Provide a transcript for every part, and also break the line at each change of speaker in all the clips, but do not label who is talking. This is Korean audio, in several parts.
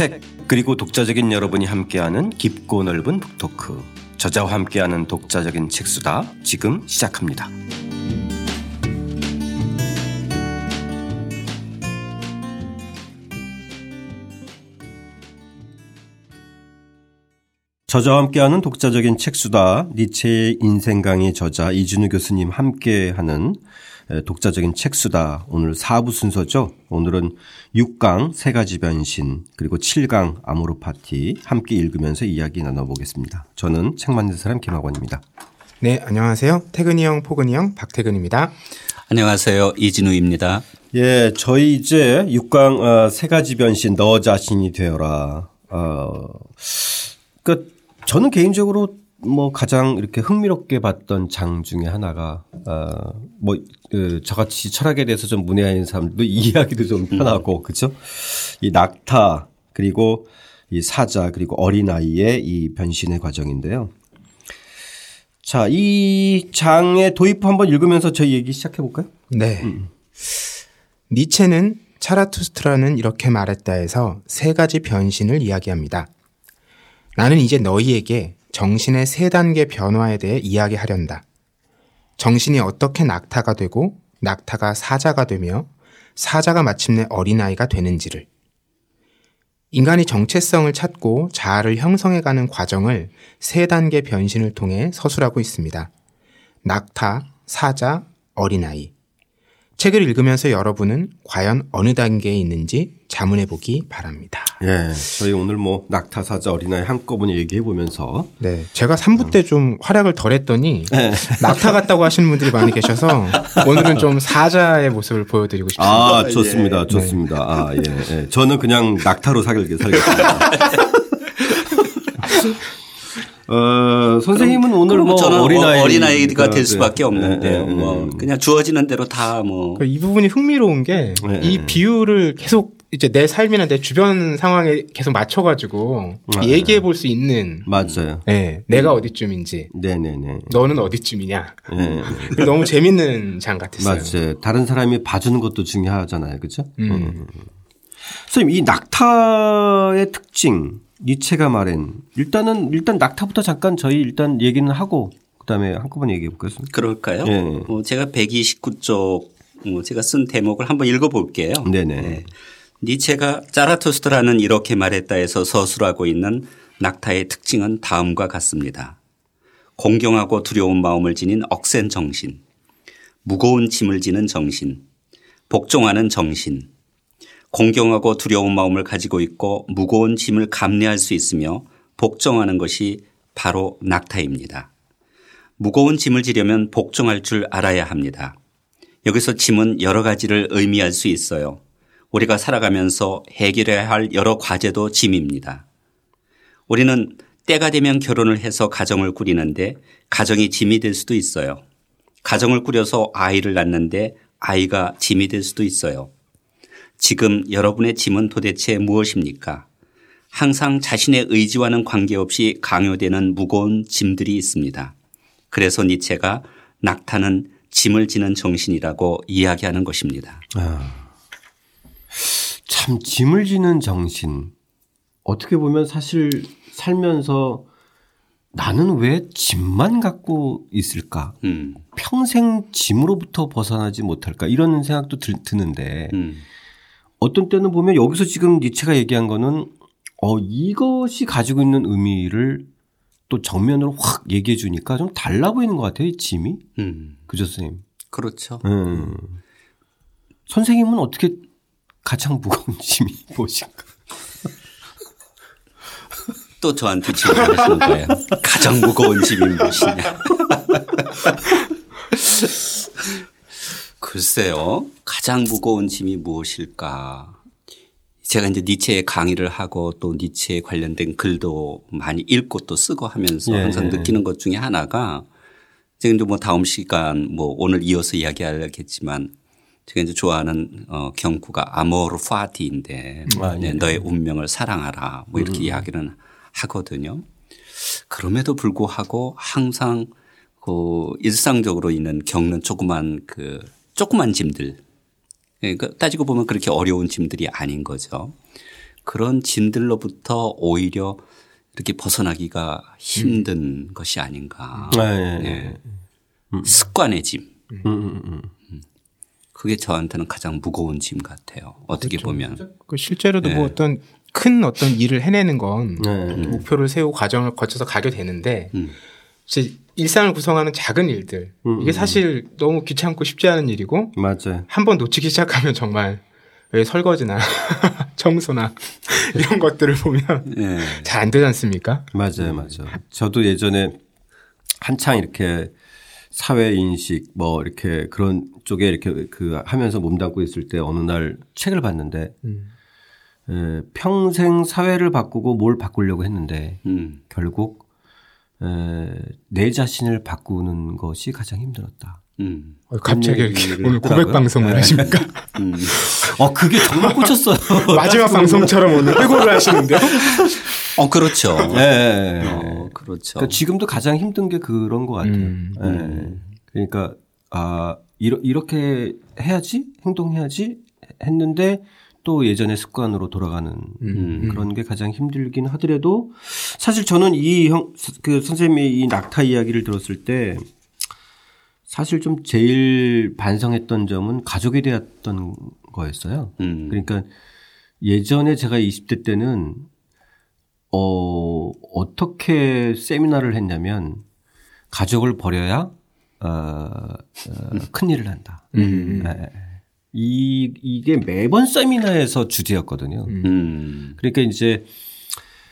책 그리고 독자적인 여러분이 함께하는 깊고 넓은 북토크. 저자와 함께하는 독자적인 책수다. 지금 시작합니다. 저자와 함께하는 독자적인 책수다. 니체의 인생 강의 저자 이준우 교수님 함께하는 독자적인 책수다 오늘 4부 순서죠. 오늘은 6강 세 가지 변신 그리고 7강 아모르 파티 함께 읽으면서 이야기 나눠보겠습니다. 저는 책 만든 사람 김학원입니다.
네 안녕하세요. 태근이 형 포근이 형 박태근입니다.
안녕하세요 이진우입니다.
예 저희 이제 6강 어, 세 가지 변신 너 자신이 되어라. 어, 그 저는 개인적으로 뭐 가장 이렇게 흥미롭게 봤던 장 중에 하나가 어뭐 그 저같이 철학에 대해서 좀 문외한인 사람들도 이해하기도 좀 편하고 음. 그렇죠? 이 낙타 그리고 이 사자 그리고 어린아이의 이 변신의 과정인데요. 자, 이 장의 도입 한번 읽으면서 저희 얘기 시작해 볼까요?
네. 음. 니체는 차라투스트라는 이렇게 말했다 해서 세 가지 변신을 이야기합니다. 나는 이제 너희에게 정신의 세 단계 변화에 대해 이야기하련다. 정신이 어떻게 낙타가 되고 낙타가 사자가 되며 사자가 마침내 어린아이가 되는지를 인간이 정체성을 찾고 자아를 형성해가는 과정을 세 단계 변신을 통해 서술하고 있습니다. 낙타, 사자, 어린아이. 책을 읽으면서 여러분은 과연 어느 단계에 있는지 자문해 보기 바랍니다.
예. 저희 오늘 뭐 낙타사자 어린아이 한꺼번에 얘기해 보면서
네. 제가 3부 때 좀 활약을 덜 했더니 네. 낙타 같다고 하시는 분들이 많이 계셔서 오늘은 좀 사자의 모습을 보여드리고 싶습니다.
아, 좋습니다. 예. 좋습니다. 네. 아, 예, 예. 저는 그냥 낙타로 살게 살겠습니다. 어, 선생님은 오늘 뭐
저는
어린아이
어린아이가 될 수밖에 없는데 네, 네, 뭐 그냥 주어지는 대로 다 뭐
이 부분이 흥미로운 게이 네. 비유를 계속 이제 내 삶이나 내 주변 상황에 계속 맞춰가지고 아, 얘기해 볼 수 있는
맞아요.
네, 내가 어디쯤인지.
네네네.
너는 어디쯤이냐. 네. 너무 재밌는 장 같았어요.
맞아요. 다른 사람이 봐주는 것도 중요하잖아요, 그렇죠? 음. 음. 선생님 이 낙타의 특징 니체가 말한 일단은 일단 낙타부터 잠깐 저희 일단 얘기는 하고 그다음에 한꺼번에 얘기해 볼까요?
그럴까요? 네. 어, 제가 129쪽 어, 제가 쓴 대목을 한번 읽어볼게요.
네네. 네.
니체가 짜라투스트라는 이렇게 말했다 해서 서술하고 있는 낙타의 특징은 다음과 같습니다. 공경하고 두려운 마음을 지닌 억센 정신, 무거운 짐을 지는 정신, 복종하는 정신, 공경하고 두려운 마음을 가지고 있고 무거운 짐을 감내할 수 있으며 복종하는 것이 바로 낙타입니다. 무거운 짐을 지려면 복종할 줄 알아야 합니다. 여기서 짐은 여러 가지를 의미할 수 있어요. 우리가 살아가면서 해결해야 할 여러 과제도 짐입니다. 우리는 때가 되면 결혼을 해서 가정을 꾸리는데 가정이 짐이 될 수도 있어요. 가정을 꾸려서 아이를 낳는데 아이가 짐이 될 수도 있어요. 지금 여러분의 짐은 도대체 무엇입니까? 항상 자신의 의지와는 관계없이 강요되는 무거운 짐들이 있습니다. 그래서 니체가 낙타는 짐을 지는 정신이라고 이야기하는 것입니다. 아.
참 짐을 지는 정신. 어떻게 보면 사실 살면서 나는 왜 짐만 갖고 있을까? 음. 평생 짐으로부터 벗어나지 못할까? 이런 생각도 들, 드는데 음. 어떤 때는 보면 여기서 지금 니체가 얘기한 거는 어, 이것이 가지고 있는 의미를 또 정면으로 확 얘기해 주니까 좀 달라 보이는 것 같아요, 이 짐이. 음. 그죠, 선생님?
그렇죠.
음. 선생님은 어떻게 가장 무거운 짐이 무엇인가?
또 저한테 질문하시는 거예요. 가장 무거운 짐이 무엇이냐. 글쎄요. 가장 무거운 짐이 무엇일까. 제가 이제 니체의 강의를 하고 또 니체에 관련된 글도 많이 읽고 또 쓰고 하면서 예. 항상 느끼는 것 중에 하나가 지금 뭐 다음 시간 뭐 오늘 이어서 이야기하겠지만 제가 이제 좋아하는 어 경구가 아모르 파티인데 아, 네. 너의 운명을 사랑하라 뭐 이렇게 음. 이야기를 하거든요. 그럼에도 불구하고 항상 그 일상적으로 있는 겪는 조그만 그 조그만 짐들 그러니까 따지고 보면 그렇게 어려운 짐들이 아닌 거죠. 그런 짐들로부터 오히려 이렇게 벗어나기가 힘든 것이 아닌가.
네.
네. 습관의 짐.
음, 음, 음.
그게 저한테는 가장 무거운 짐 같아요. 어떻게 보면.
그 실제로도
네.
뭐 어떤 큰 어떤 일을 해내는 건
네.
목표를 세우고 과정을 거쳐서 가게 되는데
음.
이 제 일상을 구성하는 작은 일들 이게 사실 너무 귀찮고 쉽지 않은 일이고
맞아요.
한번 놓치기 시작하면 정말 왜 설거지나 청소나 이런 것들을 보면
네.
잘안 되지 않습니까?
맞아요, 맞아요. 저도 예전에 한창 이렇게 사회 인식 뭐 이렇게 그런 쪽에 이렇게 그 하면서 몸담고 있을 때 어느 날 책을 봤는데 에, 평생 사회를 바꾸고 뭘 바꾸려고 했는데
음.
결국 에, 내 자신을 바꾸는 것이 가장 힘들었다.
음.
어, 갑자기 이렇게 오늘. 고백 방송을 하십니까?
음.
어 그게 정말 꽂혔어요.
마지막 방송처럼 오늘 회고를 하시는데요?
어, 그렇죠.
네.
어, 그렇죠.
그러니까 지금도 가장 힘든 게 그런 것 같아요.
음,
예. 그러니까 아 이러, 이렇게 해야지 행동해야지 했는데 또 예전의 습관으로 돌아가는
음.
그런 게 가장 힘들긴 하더라도 사실 저는 이 형 그 선생님의 이 낙타 이야기를 들었을 때 사실 좀 제일 반성했던 점은 가족에 대했던 거였어요.
음.
그러니까 예전에 제가 20대 때는 어 어떻게 세미나를 했냐면 가족을 버려야 어, 어, 큰 일을 한다.
음.
예. 이 이게 매번 세미나에서 주제였거든요.
음.
그러니까 이제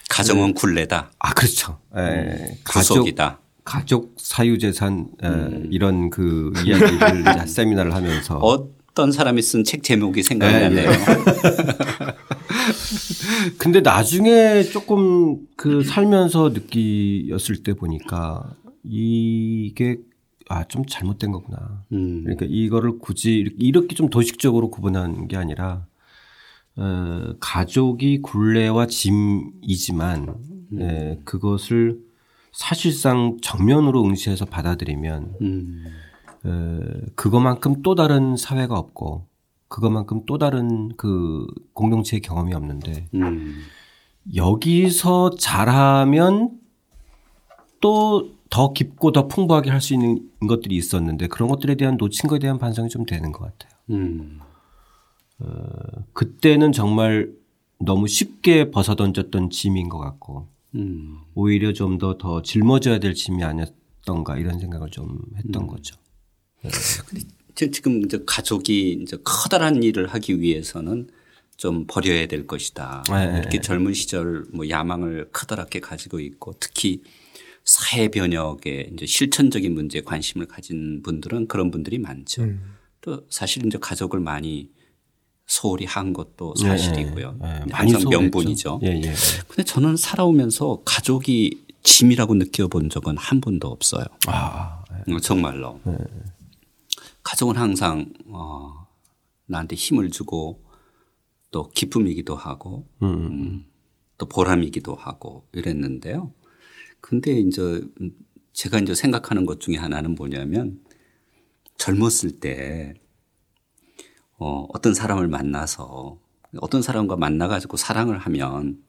가정은 굴레다.
아 그렇죠. 예. 가족
구속이다.
가족 사유재산 에, 이런 그 이야기를 세미나를 하면서
어떤 사람이 쓴 책 제목이 생각나네요.
근데 나중에 조금 그 살면서 느끼었을 때 보니까 이게 아 좀 잘못된 거구나.
음.
그러니까 이거를 굳이 이렇게- 이렇게 좀 도식적으로 구분하는 게 아니라 어, 가족이 굴레와 짐이지만 예, 그것을 사실상 정면으로 응시해서 받아들이면
음.
어, 그것만큼 또 다른 사회가 없고 그것만큼 또 다른 그 공동체의 경험이 없는데
음.
여기서 잘하면 또 더 깊고 더 풍부하게 할 수 있는 것들이 있었는데 그런 것들에 대한 놓친 것에 대한 반성이 좀 되는 것 같아요.
음.
그때는 정말 너무 쉽게 벗어던졌던 짐인 것 같고
음.
오히려 좀 더더 짊어져야 될 짐이 아니었던가 이런 생각을 좀 했던 거죠.
지- 지금 이제 가족이 이제 커다란 일을 하기 위해서는 좀 버려야 될 것이다.
네.
이렇게 젊은 시절 뭐 야망을 커다랗게 가지고 있고 특히 사회 변혁에 이제 실천적인 문제에 관심을 가진 분들은 그런 분들이 많죠. 또 사실 이제 가족을 많이 소홀히 한 것도 사실이고요.
예, 예.
항상. 명분이죠.
예, 예.
근데 저는 살아오면서 가족이 짐이라고 느껴본 적은 한 번도 없어요.
아,
어, 정말로. 가족은 항상 어, 나한테 힘을 주고 또 기쁨이기도 하고 음, 또 보람이기도 하고 이랬는데요. 근데 이제 음, 제가 이제 생각하는 것 중에 하나는 뭐냐면 젊었을 때 어, 어떤 사람을 만나서 어떤 사람과 만나가지고 사랑을 하면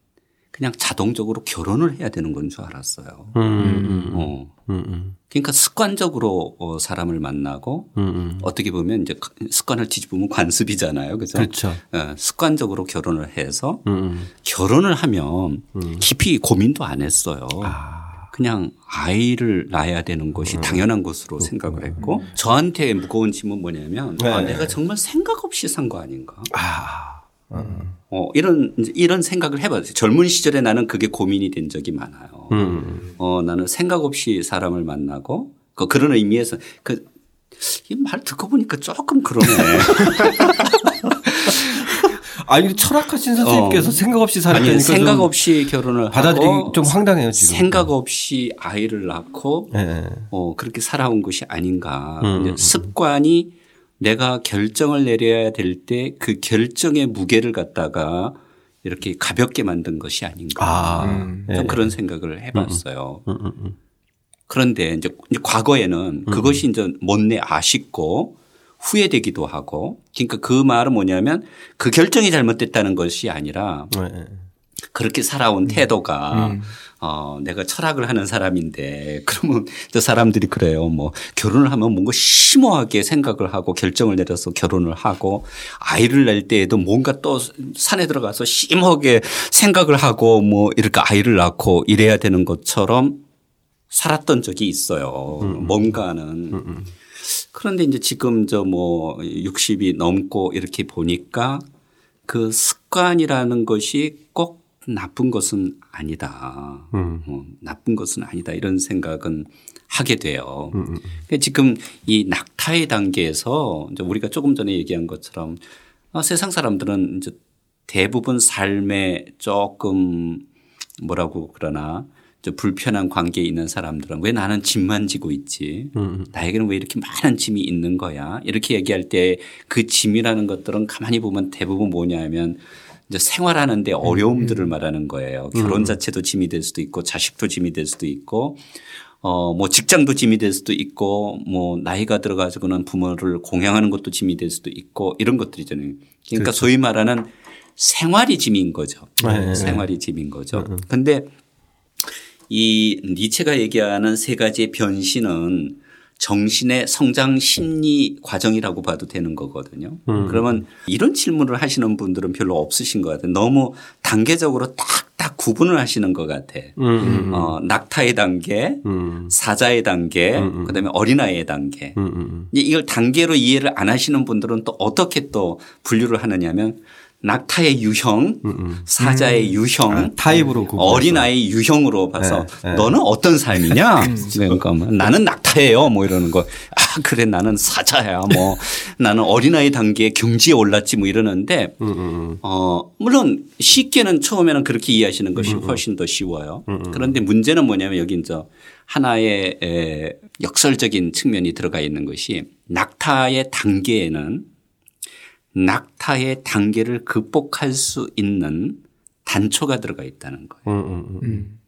그냥 자동적으로 결혼을 해야 되는 건 줄 알았어요.
음, 음,
어.
음, 음,
그러니까 습관적으로 어, 사람을 만나고
음, 음.
어떻게 보면 이제 습관을 뒤집으면 관습이잖아요. 그죠?
그렇죠.
어, 습관적으로 결혼을 해서
음, 음.
결혼을 하면 깊이 고민도 안 했어요.
아.
그냥 아이를 낳아야 되는 것이 당연한 것으로 생각을 했고 저한테 무거운 짐은 뭐냐면 아,
네.
내가 정말 생각 없이 산 거 아닌가.
아,
어, 이런 이런 생각을 해봤어요. 젊은 시절에 나는 그게 고민이 된 적이 많아요.
음,
어, 나는 생각 없이 사람을 만나고 그 그런 의미에서 그 이 말 듣고 보니까 조금 그러네.
아니 철학하신 선생님께서 생각 없이 살았다니까
어. 아니 생각
좀
없이 결혼을
받아들이기
하고
좀 황당해요 지금.
생각 없이 아이를 낳고
예, 예.
어, 그렇게 살아온 것이 아닌가.
음,
습관이 내가 결정을 내려야 될 때 그 결정의 무게를 갖다가 이렇게 가볍게 만든 것이 아닌가.
아,
음.
좀
예.
그런 생각을 해봤어요.
음, 음, 음.
그런데 이제 이제 과거에는 그것이 이제 못내 아쉽고 후회되기도 하고 그러니까 그 말은 뭐냐면 그 결정이 잘못됐다는 것이 아니라
네, 네.
그렇게 살아온 태도가
음.
어, 내가 철학을 하는 사람인데 그러면 저 사람들이 그래요. 뭐 결혼을 하면 뭔가 심오하게 생각을 하고 결정을 내려서 결혼을 하고 아이를 낼 때에도 뭔가 또 산에 들어가서 심하게 생각을 하고 뭐 이렇게 아이를 낳고 이래야 되는 것처럼 살았던 적이 있어요. 뭔가는. 그런데 이제 지금 저 뭐 60이 넘고 이렇게 보니까 그 습관이라는 것이 꼭 나쁜 것은 아니다.
음.
어, 나쁜 것은 아니다. 이런 생각은 하게 돼요. 그러니까 지금 이 낙타의 단계에서 이제 우리가 조금 전에 얘기한 것처럼 아, 세상 사람들은 이제 대부분 삶에 조금 뭐라고 그러나 저 불편한 관계에 있는 사람들은 왜 나는 짐만 지고 있지? 나에게는 왜 이렇게 많은 짐이 있는 거야? 이렇게 얘기할 때 그 짐이라는 것들은 가만히 보면 대부분 뭐냐면 이제 생활하는데 어려움들을 말하는 거예요. 결혼 자체도 짐이 될 수도 있고 자식도 짐이 될 수도 있고 어, 뭐 직장도 짐이 될 수도 있고 뭐 나이가 들어가지고는 부모를 공양하는 것도 짐이 될 수도 있고 이런 것들이잖아요. 그러니까 소위 말하는 생활이 짐인 거죠.
네.
생활이 짐인 거죠. 근데 이 니체가 얘기하는 세 가지의 변신은 정신의 성장 심리 과정이라고 봐도 되는 거거든요. 그러면 이런 질문을 하시는 분들은 별로 없으신 것 같아요. 너무 단계적으로 딱딱 구분을 하시는 것 같아.
음.
어, 낙타의 단계,
음.
사자의 단계,
음.
그다음에 어린아이의 단계.
음. 음.
이걸 단계로 이해를 안 하시는 분들은 또 어떻게 또 분류를 하냐면 낙타의 유형, 사자의 유형,
음, 아, 타입으로 구분해서.
어린아이 유형으로 봐서
네, 네.
너는 어떤 삶이냐? 그러니까 뭐 나는 낙타예요. 뭐 이러는 거. 아 그래 나는 사자야. 뭐 나는 어린아이 단계에 경지에 올랐지 뭐 이러는데
음. 음.
어 물론 쉽게는 처음에는 그렇게 이해하시는 것이 훨씬 더 쉬워요. 그런데 문제는 뭐냐면 여기 이제 하나의 에, 역설적인 측면이 들어가 있는 것이 낙타의 단계에는 낙타의 단계를 극복할 수 있는 단초가 들어가 있다는 거예요.
음. 음. 음.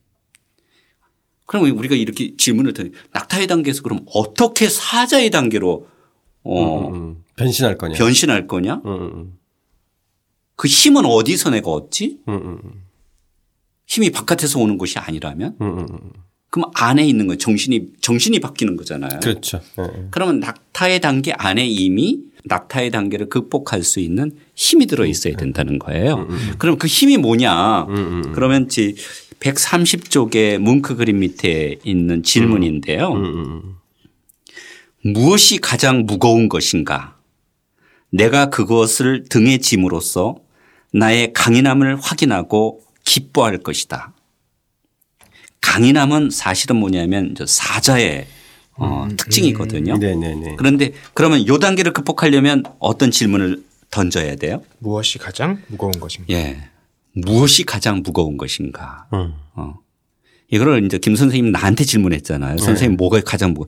그러면 우리가 이렇게 질문을 드리 낙타의 단계에서 그럼 어떻게 사자의 단계로 어
음. 변신할 거냐?
변신할 거냐?
음. 음.
그 힘은 어디서 내가 얻지?
음. 음.
힘이 바깥에서 오는 것이 아니라면
음. 음. 음.
그럼 안에 있는 거 정신이 정신이 바뀌는 거잖아요.
그렇죠. 예, 예.
그러면 낙타의 단계 안에 이미 낙타의 단계를 극복할 수 있는 힘이 들어 있어야 된다는 거예요. 그럼 그 힘이 뭐냐? 그러면 지 130쪽의 뭉크 그림 밑에 있는 질문인데요.
음. 음.
무엇이 가장 무거운 것인가? 내가 그것을 등에 짐으로써 나의 강인함을 확인하고 기뻐할 것이다. 강인함은 사실은 뭐냐면 저 사자의 어, 특징이거든요.
네네네.
그런데 그러면 요 단계를 극복하려면 어떤 질문을 던져야 돼요?
무엇이 가장 무거운 것인가?
예. 무엇이 가장 무거운 것인가?
음.
어. 이거를 이제 김 선생님 나한테 질문했잖아요. 선생님 뭐가 가장 무거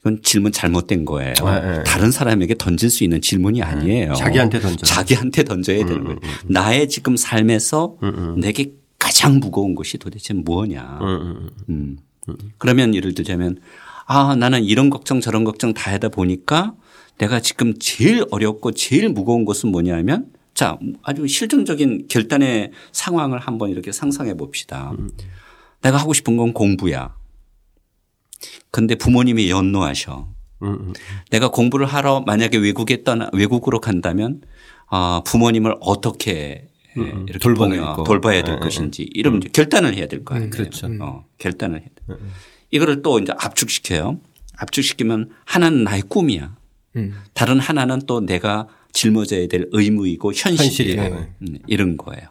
이건 질문 잘못된 거예요.
네, 네.
다른 사람에게 던질 수 있는 질문이 아니에요.
자기한테 던져.
자기한테 던져야 되는 거예요. 나의 지금 삶에서 내게 가장 무거운 것이 도대체 뭐냐.
음. 음.
음. 그러면 예를 들자면 아 나는 이런 걱정 저런 걱정 다 하다 보니까 내가 지금 제일 어렵고 제일 무거운 것은 뭐냐면 자 아주 실존적인 결단의 상황을 한번 이렇게 상상해 봅시다. 내가 하고 싶은 건 공부야. 근데 부모님이 연노하셔.
음. 음.
내가 공부를 하러 만약에 외국에 떠나 외국으로 간다면 아 부모님을 어떻게 예,
음,
이렇게. 돌봐야 될
예, 예,
것인지 이러면 이제 결단을 해야 될 거 아니에요.
그렇죠.
어, 결단을 해야 돼. 이거를 또 이제 압축시켜요. 압축시키면 하나는 나의 꿈이야.
음.
다른 하나는 또 내가 짊어져야 될 의무이고 현실이에요.
현실이에요.
음, 이런 거예요.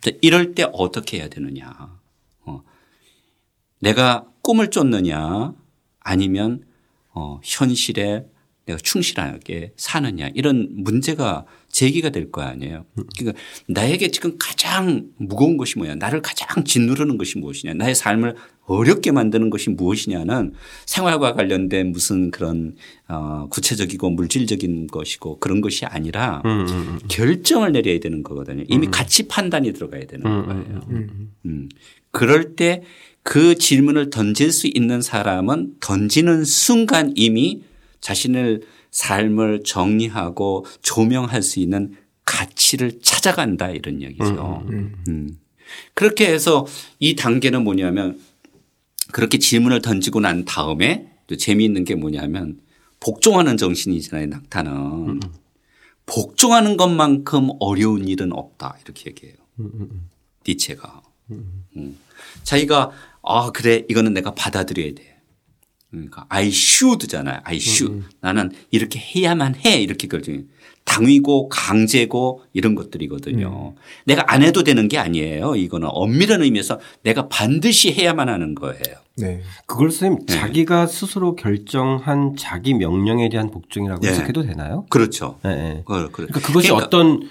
자, 이럴 때 어떻게 해야 되느냐. 어, 내가 꿈을 쫓느냐 아니면 어, 현실에 내가 충실하게 사느냐 이런 문제가 제기가 될 거 아니에요. 그러니까 나에게 지금 가장 무거운 것이 뭐냐 나를 가장 짓누르는 것이 무엇이냐 나의 삶을 어렵게 만드는 것이 무엇이냐는 생활과 관련된 무슨 그런 어, 구체적이고 물질적인 것이고 그런 것이 아니라
음.
결정을 내려야 되는 거거든요. 이미 가치 판단이 들어가야 되는 거예요. 음. 그럴 때 그 질문을 던질 수 있는 사람은 던지는 순간 이미 자신을 삶을 정리하고 조명할 수 있는 가치를 찾아간다 이런 얘기죠. 음. 그렇게 해서 이 단계는 뭐냐면 그렇게 질문을 던지고 난 다음에 또 재미있는 게 뭐냐면 복종하는 정신이잖아요. 낙타는. 복종하는 것만큼 어려운 일은 없다 이렇게 얘기해요. 니체가. 음. 자기가 아 그래 이거는 내가 받아들여야 돼. 그러니까 I should잖아요. I should. 나는 이렇게 해야만 해 이렇게 결정. 당위고 강제고 이런 것들이거든요. 내가 안 해도 되는 게 아니에요. 이거는 엄밀한 의미에서 내가 반드시 해야만 하는 거예요.
네.
그걸 선생님 자기가 스스로 결정한 자기 명령에 대한 복종이라고
네.
해석해도 되나요?
그렇죠.
네, 네. 그러니까 그것이
그러니까
어떤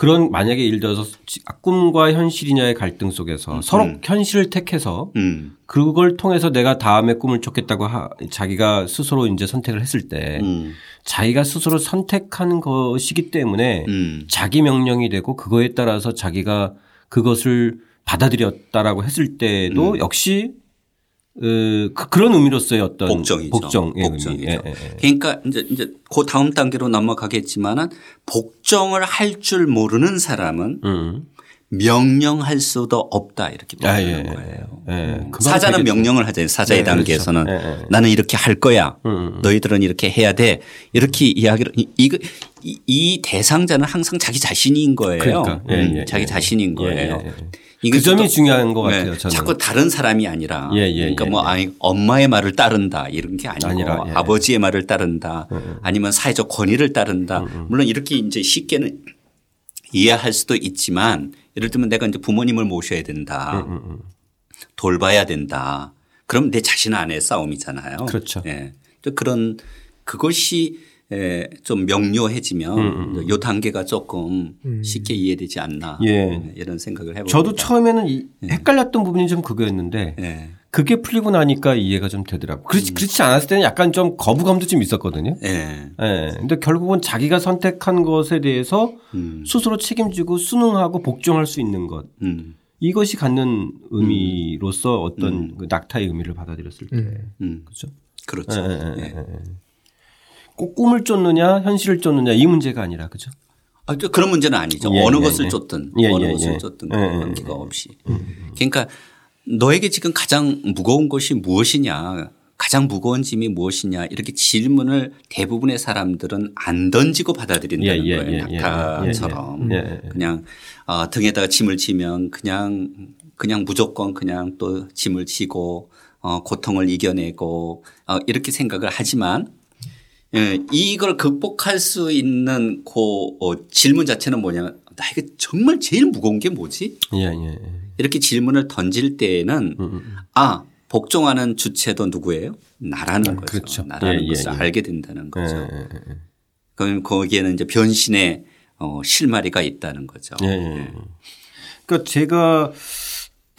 그런 만약에 예를 들어서 지- 꿈과 현실이냐의 갈등 속에서 서로 현실을 택해서
음,
그걸 통해서 내가 다음에 꿈을 쫓겠다고 하, 자기가 스스로 이제 선택을 했을 때
음,
자기가 스스로 선택한 것이기 때문에
음.
자기 명령이 되고 그거에 따라서 자기가 그것을 받아들였다라고 했을 때도 역시 어, 그, 그런 의미로서의 어떤
복정이죠.
복정의
복정이죠.
의미. 예, 예, 예.
그러니까 이제 이제 그 다음 단계로 넘어가겠지만은 복정을 할 줄 모르는 사람은
음.
명령할 수도 없다 이렇게
아, 예,
거예요.
예. 예. 그건
사자는. 명령을 하잖아요. 사자의
네,
단계에서는
그렇죠. 예, 예.
나는 이렇게 할 거야.
음,
너희들은 이렇게 해야 돼. 이렇게 이야기를 이, 이, 이 대상자는 항상 자기 자신인 거예요.
그러니까. 예,
음,
예,
자기
예.
자신인
예,
거예요.
그 점이
또-
중요한 것
네,
같아요. 저는.
자꾸 다른 사람이 아니라
예, 예,
그러니까
예,
뭐
예.
아니 엄마의 말을 따른다 이런 게 아니고
아니라, 예.
아버지의 말을 따른다 아니면 사회적 권위를 따른다
음,
물론 이렇게 이제 쉽게는 이해할 수도 있지만 예를 들면 내가 이제 부모님을 모셔야 된다
음,
돌봐야 된다 그럼 내 자신 안의 싸움이잖아요.
그렇죠.
예. 또 그런 그것이 에, 좀 명료해지면 요 단계가 조금 쉽게 이해되지 않나
예.
예, 이런 생각을 해봅니다.
저도 처음에는 이 헷갈렸던 부분이 좀 그거였는데
예.
그게 풀리고 나니까 이해가 좀 되더라고요. 그렇지, 그렇지 않았을 때는 약간 좀 거부감도 좀 있었거든요.
예.
예. 근데 결국은 자기가 선택한 것에 대해서
음.
스스로 책임지고 순응하고 복종할 수 있는 것.
음.
이것이 갖는 의미로서 어떤 그 낙타의 의미를 받아들였을 때.
음.
그렇죠.
그렇죠.
예, 예,
예.
예, 예. 꼭 꿈을 쫓느냐 현실을 쫓느냐 이 문제가 아니라 그죠.
아, 저 그런 문제는 아니죠.
예,
어느
예,
것을
예.
쫓든
예,
어느
예,
것을
예.
쫓든 관계가 없이. 그러니까 너에게 지금 가장 무거운 것이 무엇이냐 가장 무거운 짐이 무엇이냐 이렇게 질문을 대부분의 사람들은 안 던지고 받아들인다는 거예요. 낙타처럼. 그냥 어, 등에다가 짐을 지면 그냥 그냥 무조건 그냥 또 짐을 지고 어, 고통을 이겨내고 어, 이렇게 생각을 하지만 예, 이걸 극복할 수 있는 그 어, 질문 자체는 뭐냐면 나에게 정말 제일 무거운 게 뭐지?
예, 예, 예.
이렇게 질문을 던질 때에는
음,
아 복종하는 주체도 누구예요? 나라는 거죠.
그렇죠.
나라는
예, 예,
것을
예.
알게 된다는 거죠. 그럼 거기에는 이제 변신의 어, 실마리가 있다는 거죠.
예, 예. 그러니까 제가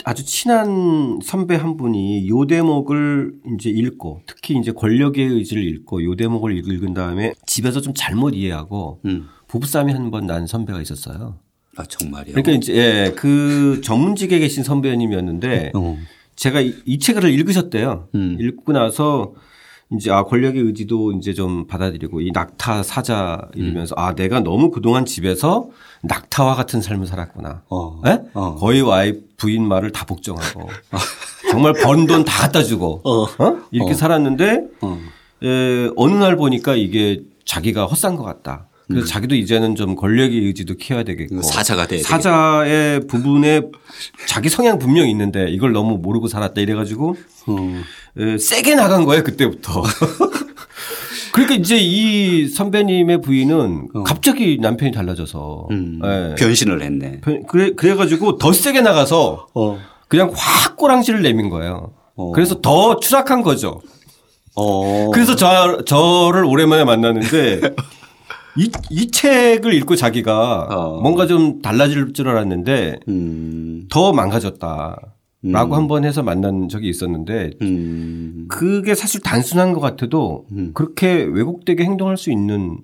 아주 친한 선배 한 분이 요 대목을 이제 읽고 특히 이제 권력의 의지를 읽고 요 대목을 읽은 다음에 집에서 좀 잘못 이해하고
음.
부부싸움이 한 번 난 선배가 있었어요.
아 정말요.
그러니까 이제 예, 그 전문직에 계신 선배님이었는데
어.
제가 이, 이 책을 읽으셨대요.
음.
읽고 나서 이제 아 권력의 의지도 이제 좀 받아들이고 이 낙타 사자 이러면서 아 내가 너무 그동안 집에서 낙타와 같은 삶을 살았구나.
어.
예?
어.
거의 와이프 부인 말을 다 복종하고 정말 번 돈 다 갖다 주고
어.
어? 이렇게 살았는데
어.
에, 어느 날 보니까 이게 자기가 헛산 것 같다. 그래서 자기도 이제는 좀 권력의 의지도 키워야 되겠고
음. 사자가 돼야
사자의 부분에 자기 성향 분명히 있는데 이걸 너무 모르고 살았다 이래가지고
어.
에, 세게 나간 거예요 그때부터. 그러니까 이제 이 선배님의 부인은 갑자기 남편이 달라져서
어. 음.
예.
변신을 했네.
변- 그래 그래가지고 더 세게 나가서
어.
그냥 확 꼬랑지를 내민 거예요.
어.
그래서 더 추락한 거죠.
어.
그래서 저, 저를 오랜만에 만났는데 이, 이 책을 읽고 자기가
어.
뭔가 좀 달라질 줄 알았는데
음.
더 망가졌다. 라고 한번 해서 만난 적이 있었는데
음.
그게 사실 단순한 것 같아도 그렇게 왜곡되게 행동할 수 있는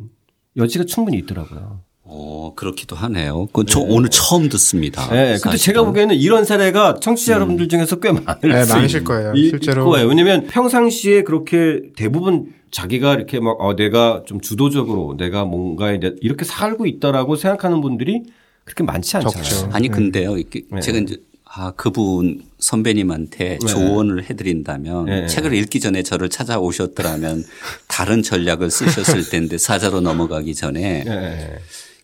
여지가 충분히 있더라고요.
어, 그렇기도 하네요. 그건 저 오늘 처음 듣습니다.
예. 근데
사실은.
제가 보기에는 이런 사례가 청취자 여러분들 중에서 꽤 많을
네,
수
많으실
있-
거예요,
이-
실제로.
거예요. 왜냐면 평상시에 그렇게 대부분 자기가 이렇게 막 어, 내가 좀 주도적으로 내가 뭔가에 내- 이렇게 살고 있다라고 생각하는 분들이 그렇게 많지 않잖아요.
적죠.
아니 근데요. 이렇게
네.
제가 이제 아 그분 선배님한테 조언을 해드린다면
네.
책을 읽기 전에 저를 찾아오셨더라면 다른 전략을 쓰셨을 텐데 사자로 넘어가기 전에
예, 예.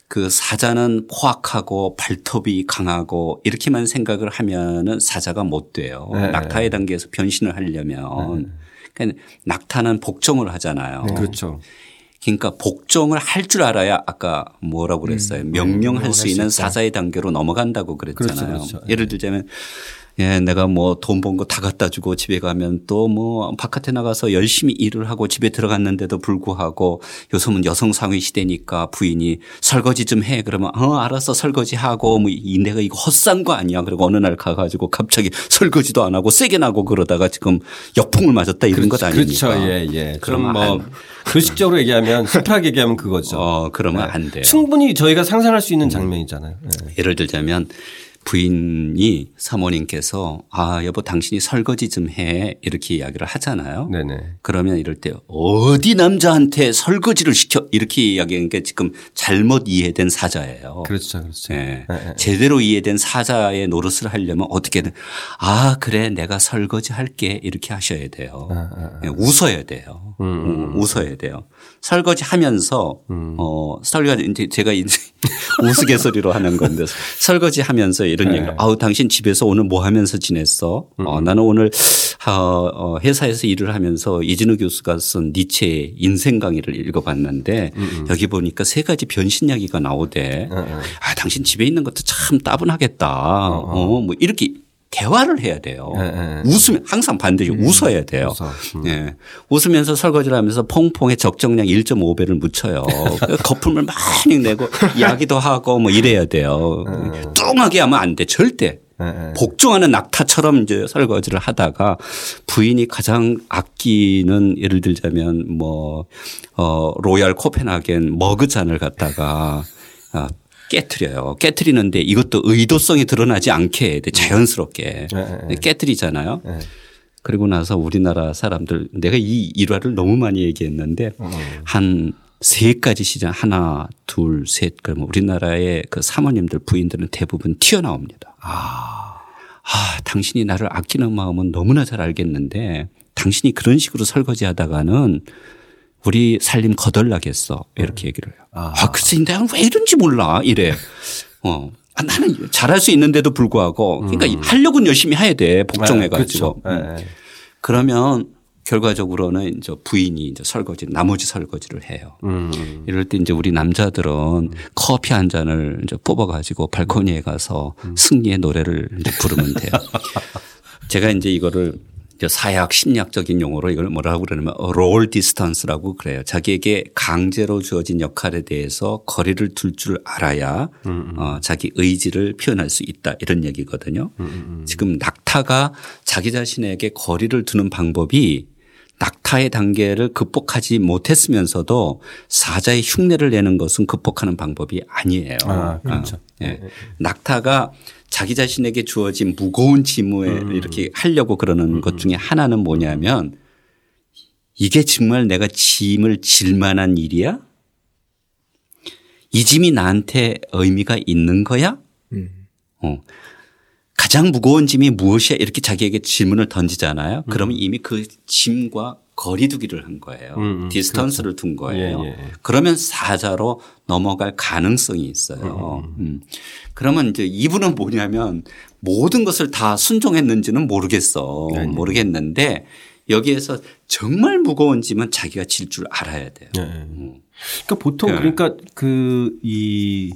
그 사자는 포악하고 발톱이 강하고 이렇게만 생각을 하면은 사자가 못 돼요.
네.
낙타의 단계에서 변신을 하려면 그러니까 낙타는 복종을 하잖아요.
그렇죠.
그러니까 복종을 할 줄 알아야 아까 뭐라고 그랬어요. 명령할 수 있는 사자의 단계로 넘어간다고 그랬잖아요.
그렇죠, 그렇죠.
예를 들자면 예, 내가 뭐 돈 번 거 다 갖다 주고 집에 가면 또 뭐 바깥에 나가서 열심히 일을 하고 집에 들어갔는데도 불구하고 요즘은 여성 상위 시대니까 부인이 설거지 좀 해. 그러면 어, 알았어 설거지 하고 뭐이 내가 이거 헛산 거 아니야. 그리고 어느 날 가가지고 갑자기 설거지도 안 하고 세게 나고 그러다가 지금 역풍을 맞았다 이런 것 아닙니까?
그렇죠. 예, 예. 그럼 뭐
안-
글식적으로 얘기하면 심플하게 얘기하면 그거죠.
어, 그러면 안 돼요.
충분히 저희가 상상할 수 있는 장면이잖아요. 예.
예를 들자면 부인이 사모님께서 아 여보 당신이 설거지 좀 해 이렇게 이야기를 하잖아요.
네네.
그러면 이럴 때 어디 남자한테 설거지를 시켜 이렇게 이야기하는 게 지금 잘못 이해된 사자예요.
그렇죠. 그렇죠.
예.
예, 예.
제대로 이해된 사자의 노릇을 하려면 어떻게든 아 그래 내가 설거지 할게 이렇게 하셔야 돼요. 예, 웃어야 돼요. 음, 웃어야 돼요. 설거지 하면서 어 설거지 이제 제가 이제 우스갯소리로 하는 건데 설거지 하면서 이런 얘기를 아우 당신 집에서 오늘 뭐 하면서 지냈어? 어 나는 오늘 어, 어, 회사에서 일을 하면서 이진우 교수가 쓴 니체의 인생 강의를 읽어봤는데 여기 보니까 세 가지 변신 이야기가 나오대. 아 당신 집에 있는 것도 참 따분하겠다. 어, 뭐 이렇게 대화를 해야 돼요.
예, 예.
웃으면 항상 반드시 웃어야 돼요.
웃어.
예. 웃으면서 설거지를 하면서 퐁퐁에 적정량 1.5배를 묻혀요. 거품을 많이 내고 이야기도 하고 뭐 이래야 돼요. 뚱하게 하면 안 돼. 절대. 복종하는 낙타처럼 이제 설거지를 하다가 부인이 가장 아끼는 예를 들자면 뭐, 어, 로얄 코펜하겐 머그잔을 갖다가 아, 깨트려요. 깨트리는데 이것도 의도성이 드러나지 않게 돼. 자연스럽게.
네,
깨트리잖아요. 그리고 나서 우리나라 사람들 내가 이 일화를 너무 많이 얘기했는데 한세 가지 시장 하나 둘 셋 그러면 우리나라의 그 사모님들 부인들은 대부분 튀어나옵니다. 아, 당신이 나를 아끼는 마음은 너무나 잘 알겠는데 당신이 그런 식으로 설거지 하다가는 우리 살림 거덜나겠어. 이렇게 얘기를 해요. 아, 글쎄, 내가 왜 이런지 몰라. 이래. 어. 아, 나는 잘할 수 있는데도 불구하고 그러니까 하려고는 열심히 해야 돼. 복종해 가지고.
음. 그렇죠. 예, 예.
그러면 결과적으로는 이제 부인이 이제 설거지, 나머지 설거지를 해요.
음.
이럴 때 이제 우리 남자들은 커피 한 잔을 이제 뽑아 가지고 발코니에 가서
음.
승리의 노래를 이제 부르면 돼요. 제가 이제 이거를 사회 심리학적인 용어로 이걸 뭐라고 그러냐면 role distance라고 그래요. 자기에게 강제로 주어진 역할에 대해서 거리를 둘 줄 알아야 어, 자기 의지를 표현할 수 있다 이런 얘기거든요. 지금 낙타가 자기 자신에게 거리를 두는 방법이 낙타의 단계를 극복하지 못했으면서도 사자의 흉내를 내는 것은 극복하는 방법이 아니에요.
아, 그렇죠.
어, 예. 낙타가 자기 자신에게 주어진 무거운 짐을 이렇게 하려고 그러는 것 중에 하나는 뭐냐면 이게 정말 내가 짐을 질 만한 일이야? 이 짐이 나한테 의미가 있는 거야? 어. 가장 무거운 짐이 무엇이야? 이렇게 자기에게 질문을 던지잖아요. 그러면 이미 그 짐과 거리두기를 한 거예요.
음, 음,
distance를 둔 거예요.
예, 예.
그러면 사자로 넘어갈 가능성이 있어요. 음. 그러면 이제 이분은 뭐냐면 모든 것을 다 순종했는지는 모르겠어.
네,
모르겠는데 여기에서 정말 무거운 짐은 자기가 질 줄 알아야 돼요.
예, 예. 그러니까 보통
네.
그러니까 그 이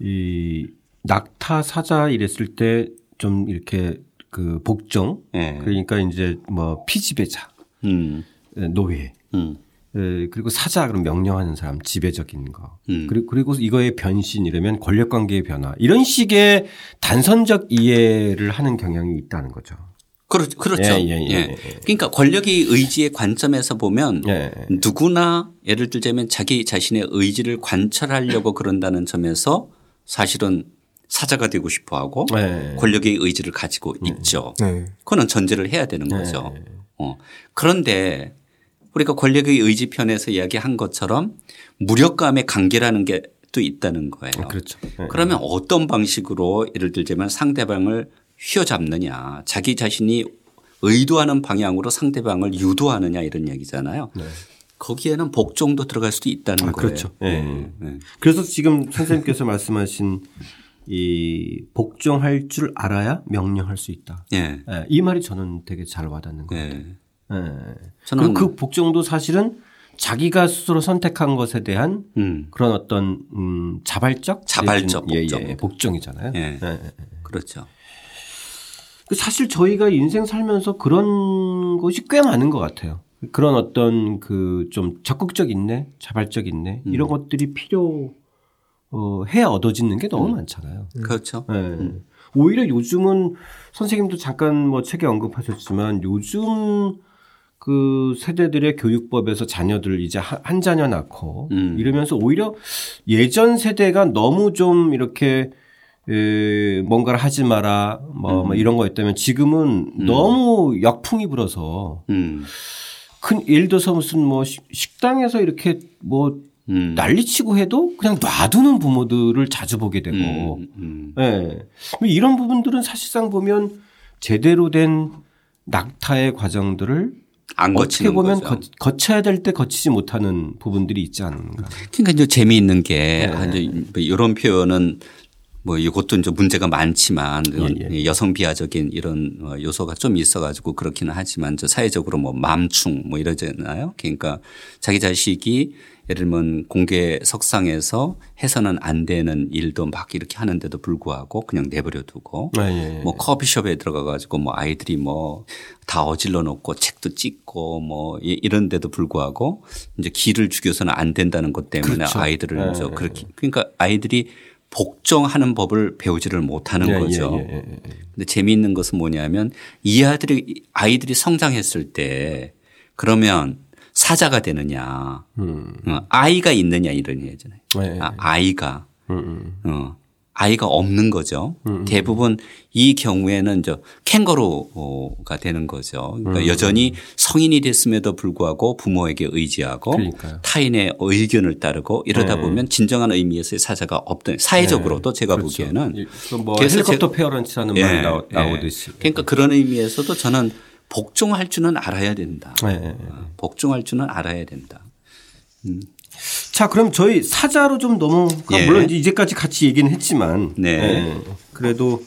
이 낙타 사자 이랬을 때 좀 이렇게 그 복종
예.
그러니까 이제 뭐 피지배자
음.
예, 노예
음.
예, 그리고 사자 그럼 명령하는 사람 지배적인 거
음.
그리고 그리고 이거의 변신 이러면 권력 관계의 변화 이런 식의 단선적 이해를 하는 경향이 있다는 거죠.
그렇, 그렇죠.
예, 예, 예, 예.
그러니까 권력의 의지의 관점에서 보면
예.
누구나 예를 들자면 자기 자신의 의지를 관찰하려고 그런다는 점에서 사실은 사자가 되고 싶어 하고
예.
권력의 의지를 가지고 있죠.
네.
그거는 전제를 해야 되는 거죠. 어. 그런데 우리가 권력의 의지 편에서 이야기한 것처럼 무력감의 관계라는 게 또 있다는 거예요.
그렇죠. 네.
그러면 어떤 방식으로 예를 들자면 상대방을 휘어잡느냐 자기 자신이 의도하는 방향으로 상대방을 유도하느냐 이런 얘기잖아요. 거기에는 복종도 들어갈 수도 있다는
네. 아,
거예요.
그렇죠. 예.
네.
그래서 지금 선생님께서 말씀하신 이 복종할 줄 알아야 명령할 수 있다.
예.
예, 이 말이 저는 되게 잘 와닿는 것 같아요.
예.
예.
저는
그 복종도 사실은 자기가 스스로 선택한 것에 대한
음.
그런 어떤 음, 자발적
자발적
예,
복종.
예, 복종이잖아요.
예.
예, 예.
그렇죠.
그 사실 저희가 인생 살면서 그런 것이 꽤 많은 것 같아요. 그런 어떤 그 좀 적극적 인내, 자발적 인내
음.
이런 것들이 필요 어, 해야 얻어지는 게 너무 많잖아요.
그렇죠.
예. 오히려 요즘은 선생님도 잠깐 뭐 책에 언급하셨지만 요즘 그 세대들의 교육법에서 자녀들 이제 한, 한 자녀 낳고
음.
이러면서 오히려 예전 세대가 너무 좀 이렇게 에, 뭔가를 하지 마라 뭐, 뭐 이런 거였다면 지금은 너무 역풍이 불어서
음.
큰 예를 들어서 무슨 뭐 식- 식당에서 이렇게 뭐
음.
난리치고 해도 그냥 놔두는 부모들을 자주 보게 되고
음. 음.
예. 이런 부분들은 사실상 보면 제대로 된 낙타의 과정들을
안
어떻게 보면.
거,
거쳐야 될 때 거치지 못하는 부분들이 있지 않는가.
그러니까 이제 재미있는 게
네.
이런 표현은 뭐 이것도 이제 문제가 많지만
예,
여성 비하적인 이런 어, 요소가 좀 있어 가지고 그렇기는 하지만 저 사회적으로 뭐 맘충 뭐 이러잖아요. 그러니까 자기 자식이 예를 들면 공개 석상에서 해서는 안 되는 일도 막 이렇게 하는데도 불구하고 그냥 내버려 두고
예, 예, 예.
뭐 커피숍에 들어가 가지고 뭐 아이들이 뭐 다 어질러 놓고 책도 찍고 뭐 이- 이런데도 불구하고 이제 기를 죽여서는 안 된다는 것 때문에
그렇죠.
아이들을
예,
저
예,
그렇게 그러니까 아이들이 복종하는 법을 배우지를 못하는
예,
거죠.
예, 예, 예, 예.
근데 재미있는 것은 뭐냐면 이 아들이 아이들이 성장했을 때 그러면 사자가 되느냐,
음.
어, 아이가 있느냐 이런 얘기잖아요.
예, 예.
아, 아이가
음, 음.
어, 아이가 없는 거죠. 대부분 이 경우에는 저 캥거루가 되는 거죠. 그러니까
음.
여전히 성인이 됐음에도 불구하고 부모에게 의지하고
그러니까요.
타인의 의견을 따르고 이러다
네.
보면 진정한 의미에서의 사자가 없던 사회적으로도 제가
그렇죠.
보기에는
이- 그뭐
그래서
헬리콥터 페어런츠라는
예,
말이 나오,
예.
나오 듯이.
그러니까 그런 의미에서도 저는 복종할 줄은 알아야 된다. 어, 복종할 줄은 알아야 된다.
자, 그럼 저희 사자로 좀 넘어가
예.
물론 이제 이제까지 같이 얘기는 했지만
네.
예. 그래도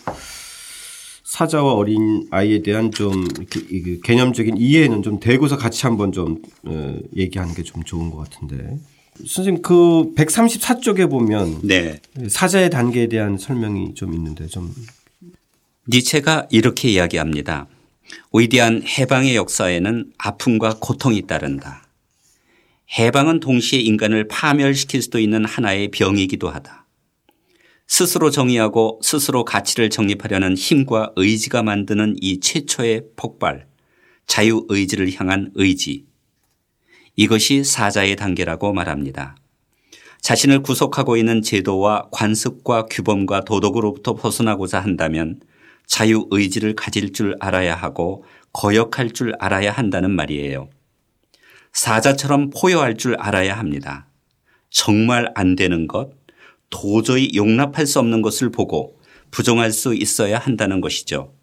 사자와 어린 아이에 대한 좀그 개념적인 이해는 좀 대고서 같이 한번 좀 어, 얘기하는 게 좀 좋은 것 같은데 선생님 그 134쪽에 보면
네.
사자의 단계에 대한 설명이 좀 있는데 좀
니체가 이렇게 이야기합니다. 위대한 해방의 역사에는 아픔과 고통이 따른다. 해방은 동시에 인간을 파멸시킬 수도 있는 하나의 병이기도 하다. 스스로 정의하고 스스로 가치를 정립하려는 힘과 의지가 만드는 이 최초의 폭발, 자유의지를 향한 의지. 이것이 사자의 단계라고 말합니다. 자신을 구속하고 있는 제도와 관습과 규범과 도덕으로부터 벗어나고자 한다면 자유 의지를 가질 줄 알아야 하고 거역할 줄 알아야 한다는 말이에요. 사자처럼 포효할 줄 알아야 합니다. 정말 안 되는 것, 도저히 용납할 수 없는 것을 보고 부정할 수 있어야 한다는 것이죠.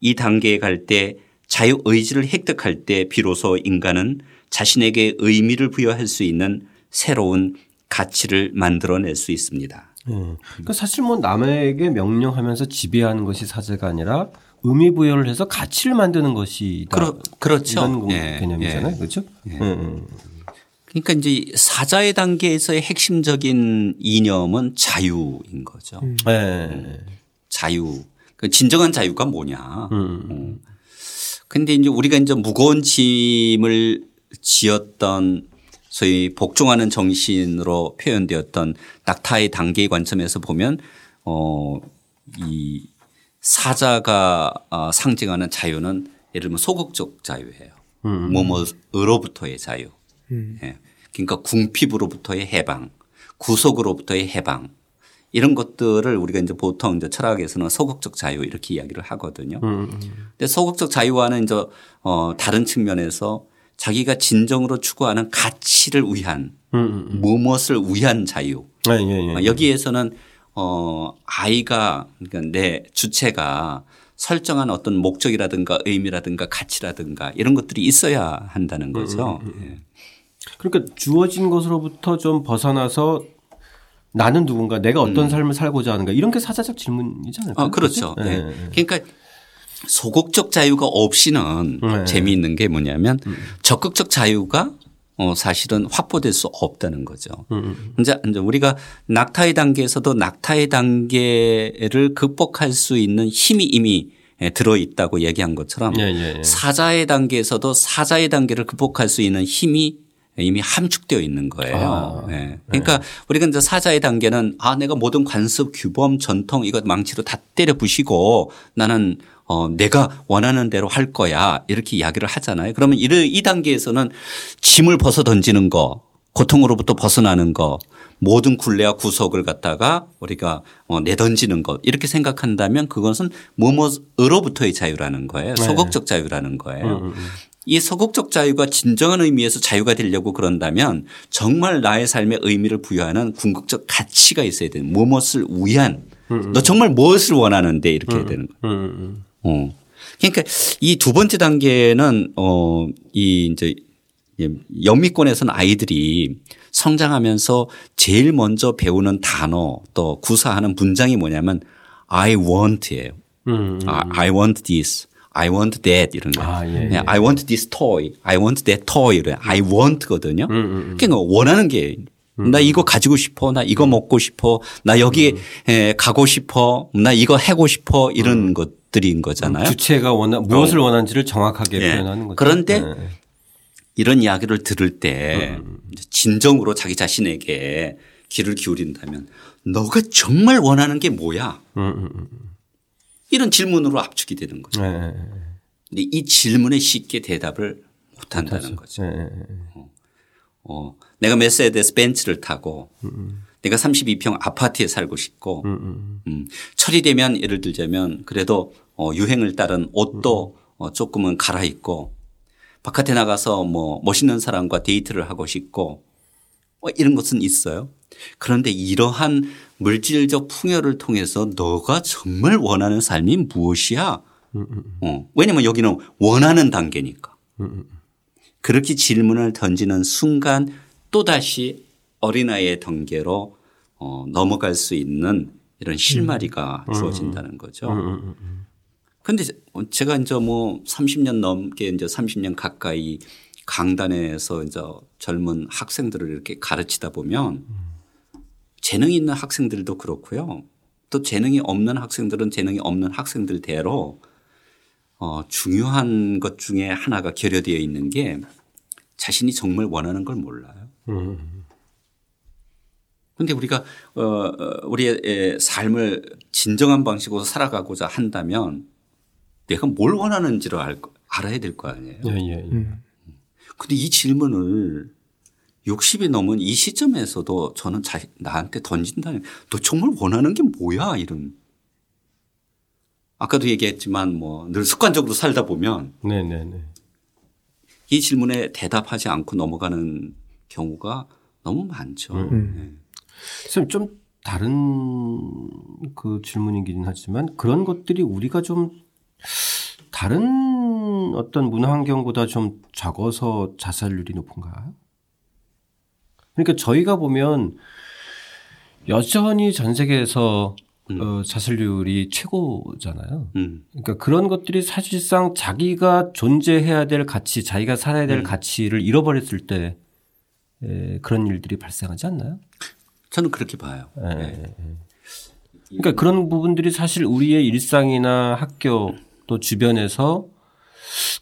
이 단계에 갈 때 자유 의지를 획득할 때 비로소 인간은 자신에게 의미를 부여할 수 있는 새로운 가치를 만들어낼 수 있습니다.
예. 그러니까 사실 뭐 남에게 명령하면서 지배하는 것이 사자가 아니라 의미 부여를 해서 가치를 만드는 것이다.
그렇- 그렇죠.
이런
예,
개념이잖아요.
예.
그렇죠? 음, 음.
그러니까 이제 사자의 단계에서의 핵심적인 이념은 자유인 거죠.
예.
자유. 그 진정한 자유가 뭐냐.
음.
어. 근데 이제 우리가 이제 무거운 짐을 지었던 소위 복종하는 정신으로 표현되었던 낙타의 단계의 관점에서 보면 어, 이 사자가 어, 상징하는 자유는 예를 들면 소극적 자유예요. 뭐뭐으로부터의 자유. 예. 그러니까 궁핍으로부터의 해방, 구속으로부터의 해방 이런 것들을 우리가 이제 보통 이제 철학에서는 소극적 자유 이렇게 이야기를 하거든요. 근데 소극적 자유와는 이제 어 다른 측면에서 자기가 진정으로 추구하는 가치를 위한 무엇을 위한 자유.
예, 예, 예.
어, 여기에서는 어 아이가 그러니까 내 주체가 설정한 어떤 목적이라든가 의미라든가 가치라든가 이런 것들이 있어야 한다는 거죠. 예.
그러니까 주어진 것으로부터 좀 벗어나서 나는 누군가 내가 어떤 삶을 살고자 하는가 이런 게 사자적 질문이지 않을까요?
어, 그렇죠. 예. 그러니까 소극적 자유가 없이는
네.
재미있는 게 뭐냐면 적극적 자유가 어 사실은 확보될 수 없다는 거죠.
음,
이제 이제 우리가 낙타의 단계에서도 낙타의 단계를 극복할 수 있는 힘이 이미 예, 들어 있다고 얘기한 것처럼
예, 예, 예.
사자의 단계에서도 사자의 단계를 극복할 수 있는 힘이 이미 함축되어 있는 거예요.
아,
예. 그러니까 우리가 이제 사자의 단계는 아 내가 모든 관습, 규범, 전통 이거 망치로 다 때려 부시고 나는 어 내가 원하는 대로 할 거야 이렇게 이야기를 하잖아요. 그러면 이, 이 단계에서는 짐을 벗어 던지는 거, 고통으로부터 벗어나는 거, 모든 굴레와 구속을 갖다가 우리가 어 내던지는 것 이렇게 생각한다면 그것은 뭐뭐으로부터의 자유라는 거예요. 소극적 자유라는 거예요. 이 소극적 자유가 진정한 의미에서 자유가 되려고 그런다면 정말 나의 삶에 의미를 부여하는 궁극적 가치가 있어야 되는 무엇을 위한 너 정말 무엇을 원하는데 이렇게 해야 되는 거예요.
음, 음.
어. 그러니까 이 두 번째 단계는 어, 이 이제 영미권에서는 아이들이 성장하면서 제일 먼저 배우는 단어 또 구사하는 문장이 뭐냐면 I want예요.
음,
아, I want this. I want that 이런 거.
아, 예,
네, I want this toy. I want that toy. 이래. I want거든요. 그러니까 원하는 게 나 이거 가지고 싶어. 나 이거 먹고 싶어. 나 여기 에, 가고 싶어. 나 이거 하고 싶어. 이런 것들인 거잖아요.
주체가 원하 무엇을 원하는지를 정확하게
예.
표현하는 거죠.
그런데
예.
이런 이야기를 들을 때 진정으로 자기 자신에게 귀를 기울인다면 너가 정말 원하는 게 뭐야? 이런 질문으로 압축이 되는 거죠. 근데 이 질문에 쉽게 대답을 못 한다는 거죠.
예, 예.
어, 내가 메르세데스 벤츠를 타고 내가 32평 아파트에 살고 싶고 음, 철이 되면 예를 들자면 그래도 어, 유행을 따른 옷도 어, 조금은 갈아입고 바깥에 나가서 뭐 멋있는 사람과 데이트를 하고 싶고 뭐 이런 것은 있어요. 그런데 이러한 물질적 풍요를 통해서 너가 정말 원하는 삶이 무엇이야? 어, 왜냐면 여기는 원하는 단계니까. 그렇게 질문을 던지는 순간 또다시 어린아이의 단계로 어, 넘어갈 수 있는 이런 실마리가 주어진다는 거죠. 근데 제가 이제 뭐 30년 넘게 이제 30년 가까이 강단에서 이제 젊은 학생들을 이렇게 가르치다 보면 재능이 있는 학생들도 그렇고요. 또 재능이 없는 학생들은 재능이 없는 학생들대로 어, 중요한 것 중에 하나가 결여되어 있는 게 자신이 정말 원하는 걸 몰라요. 그런데 우리가 어, 어, 우리의 에, 삶을 진정한 방식으로 살아가고자 한다면 내가 뭘 원하는지를 알, 거- 알아야 될 거 아니에요.
예, 예, 예.
근데 이 질문을 60이 넘은 이 시점에서도 저는 자, 나한테 던진다는 너 정말 원하는 게 뭐야 이런. 아까도 얘기했지만 뭐 늘 습관적으로 살다 보면
네, 네, 네.
이 질문에 대답하지 않고 넘어가는 경우가 너무 많죠. 네.
선생님 좀 다른 그 질문이긴 하지만 그런 것들이 우리가 좀 다른 어떤 문화 환경보다 좀 적어서 자살률이 높은가요? 그러니까 저희가 보면 여전히 전 세계에서 어, 자살률이 최고잖아요.
음.
그러니까 그런 것들이 사실상 자기가 존재해야 될 가치, 자기가 살아야 될 가치를 잃어버렸을 때 에, 그런 일들이 발생하지 않나요?
저는 그렇게 봐요. 네.
그러니까 그런 부분들이 사실 우리의 일상이나 학교 또 주변에서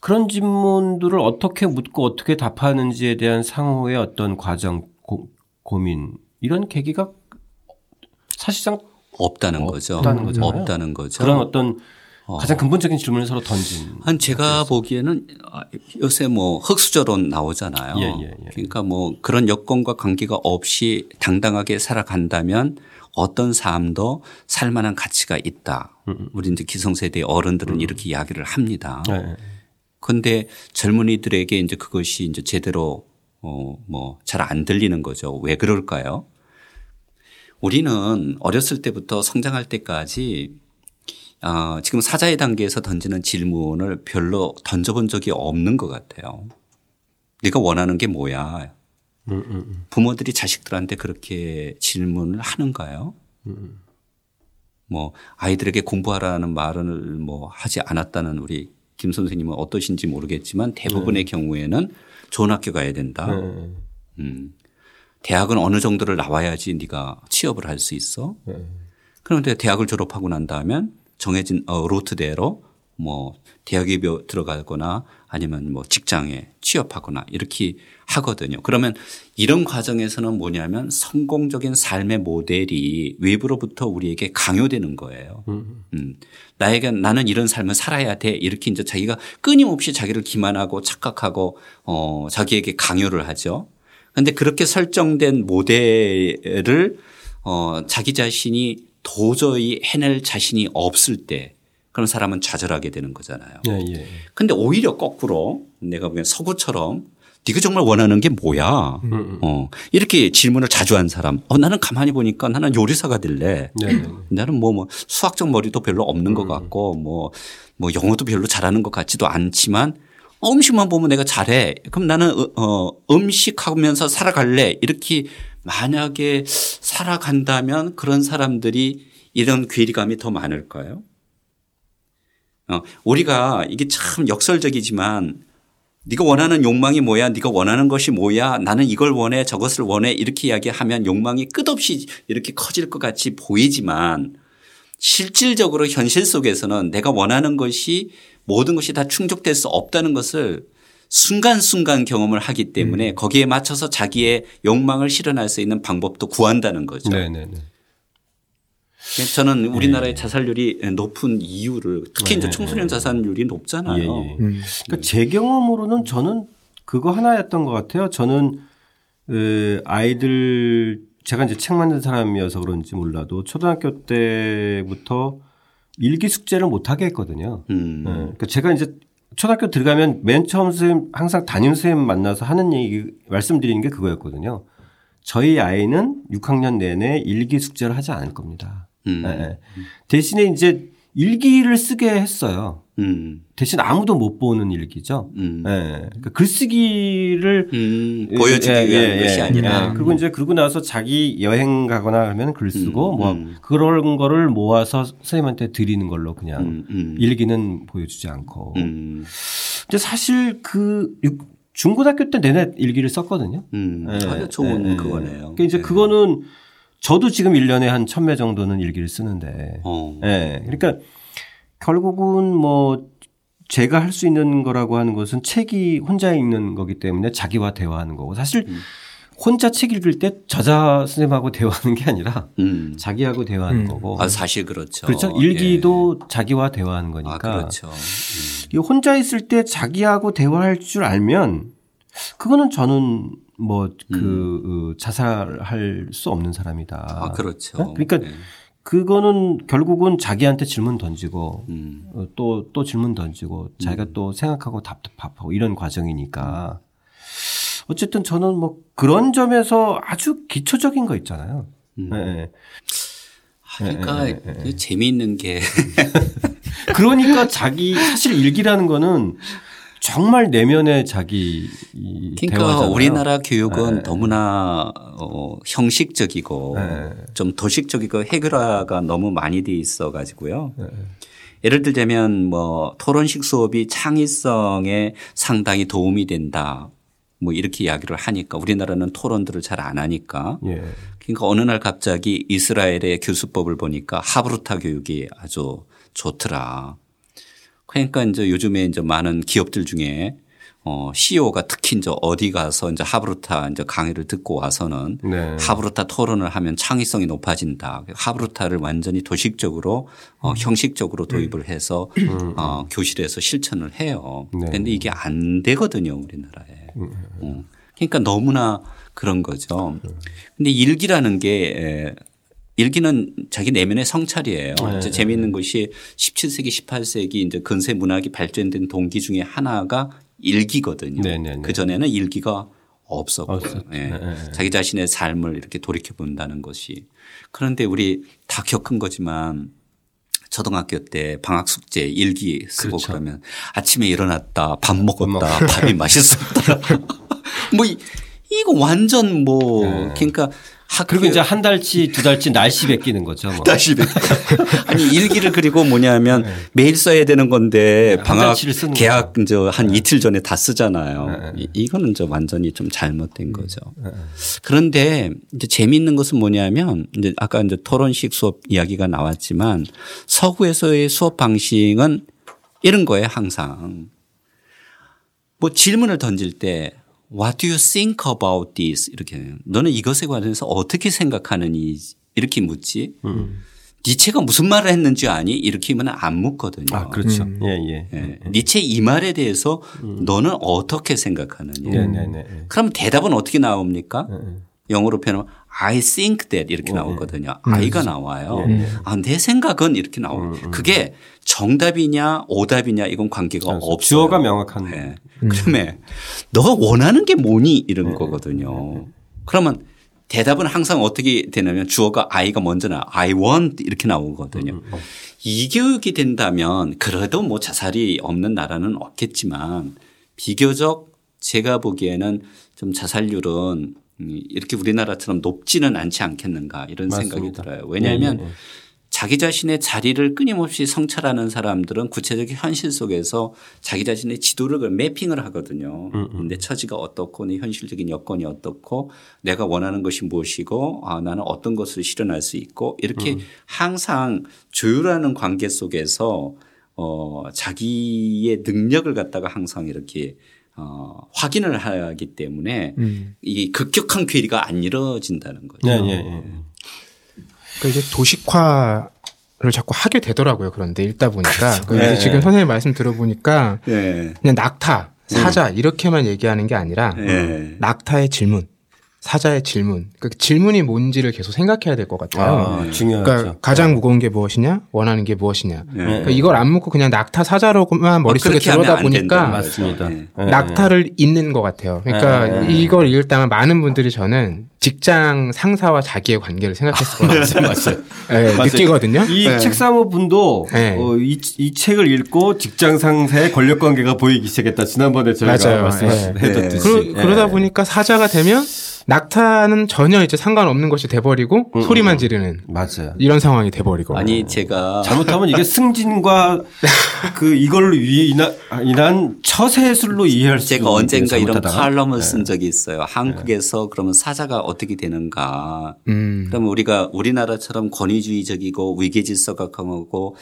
그런 질문들을 어떻게 묻고 어떻게 답하는지에 대한 상호의 어떤 과정, 고, 고민 이런 계기가 사실상
없다는 거죠.
없다는 거잖아요.
없다는 거죠.
그런 어떤 가장 근본적인 질문을 서로 던진.
한 제가 보기에는 아, 요새 뭐 흑수저론 나오잖아요.
예, 예, 예.
그러니까 뭐 그런 여건과 관계가 없이 당당하게 살아간다면 어떤 삶도 살만한 가치가 있다.
음,
우리 이제 기성세대 어른들은 이렇게 이야기를 합니다.
네.
근데 젊은이들에게 이제 그것이 이제 제대로 어뭐잘 안 들리는 거죠. 왜 그럴까요? 우리는 어렸을 때부터 성장할 때까지 어, 지금 사자의 단계에서 던지는 질문을 별로 던져본 적이 없는 것 같아요. 네가 원하는 게 뭐야? 부모들이 자식들한테 그렇게 질문을 하는가요? 뭐 아이들에게 공부하라는 말을 뭐 하지 않았다는 우리 김 선생님은 어떠신지 모르겠지만 대부분의 경우에는 좋은 학교 가야 된다. 음. 대학은 어느 정도를 나와야지 네가 취업을 할 수 있어. 그런데 대학을 졸업하고 난 다음엔 정해진 어, 루트대로 뭐 대학에 들어가거나 아니면 뭐 직장에 취업하거나 이렇게 하거든요. 그러면 이런 과정에서는 뭐냐면 성공적인 삶의 모델이 외부로부터 우리에게 강요되는 거예요. 음. 나에게 나는 이런 삶을 살아야 돼. 이렇게 이제 자기가 끊임없이 자기를 기만하고 착각하고 어 자기에게 강요를 하죠. 그런데 그렇게 설정된 모델을 어 자기 자신이 도저히 해낼 자신이 없을 때 그런 사람은 좌절하게 되는 거잖아요.
예, 예.
근데 오히려 거꾸로 내가 보기엔 서구처럼 네가 정말 원하는 게 뭐야?
음,
어. 이렇게 질문을 자주 한 사람. 어, 나는 가만히 보니까 나는 요리사가 될래.
네, 네.
나는 뭐, 뭐 수학적 머리도 별로 없는
음.
것 같고 뭐, 뭐 영어도 별로 잘하는 것 같지도 않지만 어, 음식만 보면 내가 잘해. 그럼 나는 어, 어, 음식하면서 살아갈래. 이렇게 만약에 살아간다면 그런 사람들이 이런 괴리감이 더 많을까요? 어, 우리가 이게 참 역설적이지만 네가 원하는 욕망이 뭐야? 네가 원하는 것이 뭐야? 나는 이걸 원해, 저것을 원해. 이렇게 이야기하면 욕망이 끝없이 이렇게 커질 것 같이 보이지만 실질적으로 현실 속에서는 내가 원하는 것이 모든 것이 다 충족될 수 없다는 것을 순간순간 경험을 하기 때문에
음.
거기에 맞춰서 자기의 욕망을 실현할 수 있는 방법도 구한다는 거죠.
네, 네, 네.
저는 우리나라의 자살률이 높은 이유를 특히 이제
네.
청소년 자살률이 높잖아요.
예, 예.
음.
그러니까 제 경험으로는 저는 그거 하나였던 것 같아요. 저는 그 아이들 제가 이제 책 만든 사람이어서 그런지 몰라도 초등학교 때부터 일기 숙제를 못 하게 했거든요.
음.
네. 그러니까 제가 이제 초등학교 들어가면 맨 처음 선생님 항상 담임 선생님 만나서 하는 얘기 말씀드리는 게 그거였거든요. 저희 아이는 6학년 내내 일기 숙제를 하지 않을 겁니다.
음.
네, 네. 대신에 이제 일기를 쓰게 했어요.
음.
대신 아무도 못 보는 일기죠.
음.
예. 그러니까 글쓰기를
음. 보여주기
예,
위한
예,
것이
예.
아니라.
예. 그리고 이제 그러고 나서 자기 여행 가거나 하면 글 쓰고
음,
뭐
음.
그런 거를 모아서 선생님한테 드리는 걸로 그냥
음. 음.
일기는 보여주지 않고.
음.
근데 사실 그 육- 중고등학교 때 내내 일기를 썼거든요.
음.
예.
아주 좋은
예, 예.
그거네요.
그러니까 이제
예.
그거는 저도 지금 1년에 한 1000매 정도는 일기를 쓰는데.
어.
예. 그러니까 결국은 뭐 제가 할 수 있는 거라고 하는 것은 책이 혼자 읽는 거기 때문에 자기와 대화하는 거고 사실
음.
혼자 책 읽을 때 저자 선생님하고 대화하는 게 아니라
음.
자기하고 대화하는
음.
거고.
아, 사실 그렇죠.
그렇죠. 일기도 자기와 대화하는
예.
거니까.
아, 그렇죠. 음.
이 혼자 있을 때 자기하고 대화할 줄 알면 그거는 저는 뭐그 자살할 수 없는 사람이다.
음. 아, 그렇죠.
네? 그러니까
예.
그거는 결국은 자기한테 질문 던지고
음.
어, 또, 또 질문 던지고 자기가 또 생각하고 답답하고 이런 과정이니까 어쨌든 저는 뭐 그런 점에서 아주 기초적인 거 있잖아요.
음.
예,
그러니까 그 재미있는 게
예. 그러니까 자기 사실 일기라는 거는 정말 내면의 자기 이
그러니까
대화잖아요.
우리나라 교육은
네.
너무나 어, 형식적이고
네.
좀 도식적이고 해결화가 너무 많이 돼 있어 가지고요.
네.
예를 들자면 뭐 토론식 수업이 창의성에 상당히 도움이 된다. 뭐 이렇게 이야기를 하니까 우리나라는 토론들을 잘 안 하니까
예.
그러니까 어느 날 갑자기 이스라엘의 교수법을 보니까 하브루타 교육이 아주 좋더라. 그러니까 이제 요즘에 이제 많은 기업들 중에 어 CEO가 특히 이제 어디 가서 이제 하브루타 이제 강의를 듣고 와서는
네.
하브루타 토론을 하면 창의성이 높아진다. 하브루타를 완전히 도식적으로 어 형식적으로 도입을 해서 어 교실에서 실천을 해요.
네.
그런데 이게 안 되거든요, 우리나라에. 어. 그러니까 너무나 그런 거죠. 근데 일기라는 게 에, 일기는 자기 내면의 성찰이에요.
네.
재미있는 것이 17세기, 18세기 이제 근세 문학이 발전된 동기 중에 하나가 일기거든요.
네, 네, 네.
그 전에는 일기가 없었고. 예.
네, 네.
자기 자신의 삶을 이렇게 돌이켜 본다는 것이 그런데 우리 다 겪은 거지만 초등학교 때 방학 숙제 일기 쓰고
그렇죠.
그러면 아침에 일어났다 밥 먹었다 밥이 맛있었다 뭐 이- 이거 완전 뭐 그러니까 학교
그리고 이제 한 달치 두 달치 날씨 베끼는 거죠. 뭐.
다시 뵙- 아니 일기를 그리고 뭐냐면 매일 써야 되는 건데
한
방학 계약 이제 한 이틀 전에 다 쓰잖아요. 이- 이거는 저 완전히 좀 잘못된 거죠. 그런데 이제 재미있는 것은 뭐냐면 이제 아까 이제 토론식 수업 이야기가 나왔지만 서구에서의 수업 방식은 이런 거예요 항상. 뭐 질문을 던질 때 What do you think about this? 이렇게 너는 이것에 관해서 어떻게 생각하느니 이렇게 묻지. 니체가 무슨 말을 했는지 아니? 이렇게 하면 안 묻거든요.
아 그렇죠. 예 예.
예. 니체 이 말에 대해서 너는 어떻게 생각하느냐.
네 네 네.
그럼 대답은 어떻게 나옵니까? 영어로 표현하면 I think that 이렇게 나오거든요. I가 나와요. 아, 내 생각은 이렇게 나와요. 그게 정답이냐 오답이냐 이건 관계가 없어요.
주어가 명확한.
네. 그러면 너 원하는 게 뭐니 이런 거거든요. 그러면 대답은 항상 어떻게 되냐면 주어가 I가 먼저 나 I want 이렇게 나오거든요. 이 교육이 된다면 그래도 뭐 자살이 없는 나라는 없겠지만 비교적 제가 보기에는 좀 자살률은 음, 이렇게 우리나라처럼 높지는 않지 않겠는가 이런 생각이
맞습니다.
들어요. 왜냐하면
예, 예.
자기 자신의 자리를 끊임없이 성찰하는 사람들은 구체적인 현실 속에서 자기 자신의 지도를 그 매핑을 하거든요. 내 처지가 어떻고 내 현실적인 여건이 어떻고 내가 원하는 것이 무엇이고 아, 나는 어떤 것을 실현할 수 있고 이렇게 항상 조율하는 관계 속에서 어, 자기의 능력을 갖다가 항상 이렇게 어, 확인을 하기 때문에 이 급격한 괴리가 안 이루어진다는 거죠.
예, 예, 예.
그 이제 도식화 를 자꾸 하게 되더라고요. 그런데 읽다 보니까 그
네.
이제 지금 선생님 말씀 들어보니까
네.
그냥 낙타, 사자 이렇게만 얘기하는 게 아니라
네.
낙타의 질문, 사자의 질문, 그 질문이 뭔지를 계속 생각해야 될 것 같아요.
아, 중요하죠.
그러니까 가장 무거운 게 무엇이냐, 원하는 게 무엇이냐.
네.
그러니까 이걸 안 묻고 그냥 낙타 사자로만 머릿속에
그렇게 하면
들어다 보니까.
네.
예,
낙타를 잇는 것 같아요. 그러니까
네, 네.
이걸 읽을 때만 많은 분들이 저는 직장 상사와 자기의 관계를 생각했을 거예요.
예. 맞아요.
네,
맞아요.
느끼거든요.
이
네.
책사모 분도
네.
어, 이, 이 책을 읽고 직장 상사의 권력 관계가 보이기 시작했다. 지난번에 저희가
맞아요.
말씀해뒀듯이.
그러,
예.
그러 다 보니까 사자가 되면 낙타는 전혀 이제 상관없는 것이 돼버리고
음,
소리만 지르는
맞아요.
이런 상황이 돼버리고.
아니 제가
잘못하면 이게 승진과 그 이걸로 인한, 인한 처세술로 이해할 수
제가 언젠가 이런. 칼럼을 쓴 적이 있어요. 한국에서 그러면 사자가 어떻게 되는가.
음.
그러면 우리가 우리나라처럼 권위주의적이고 위계질서가 강하고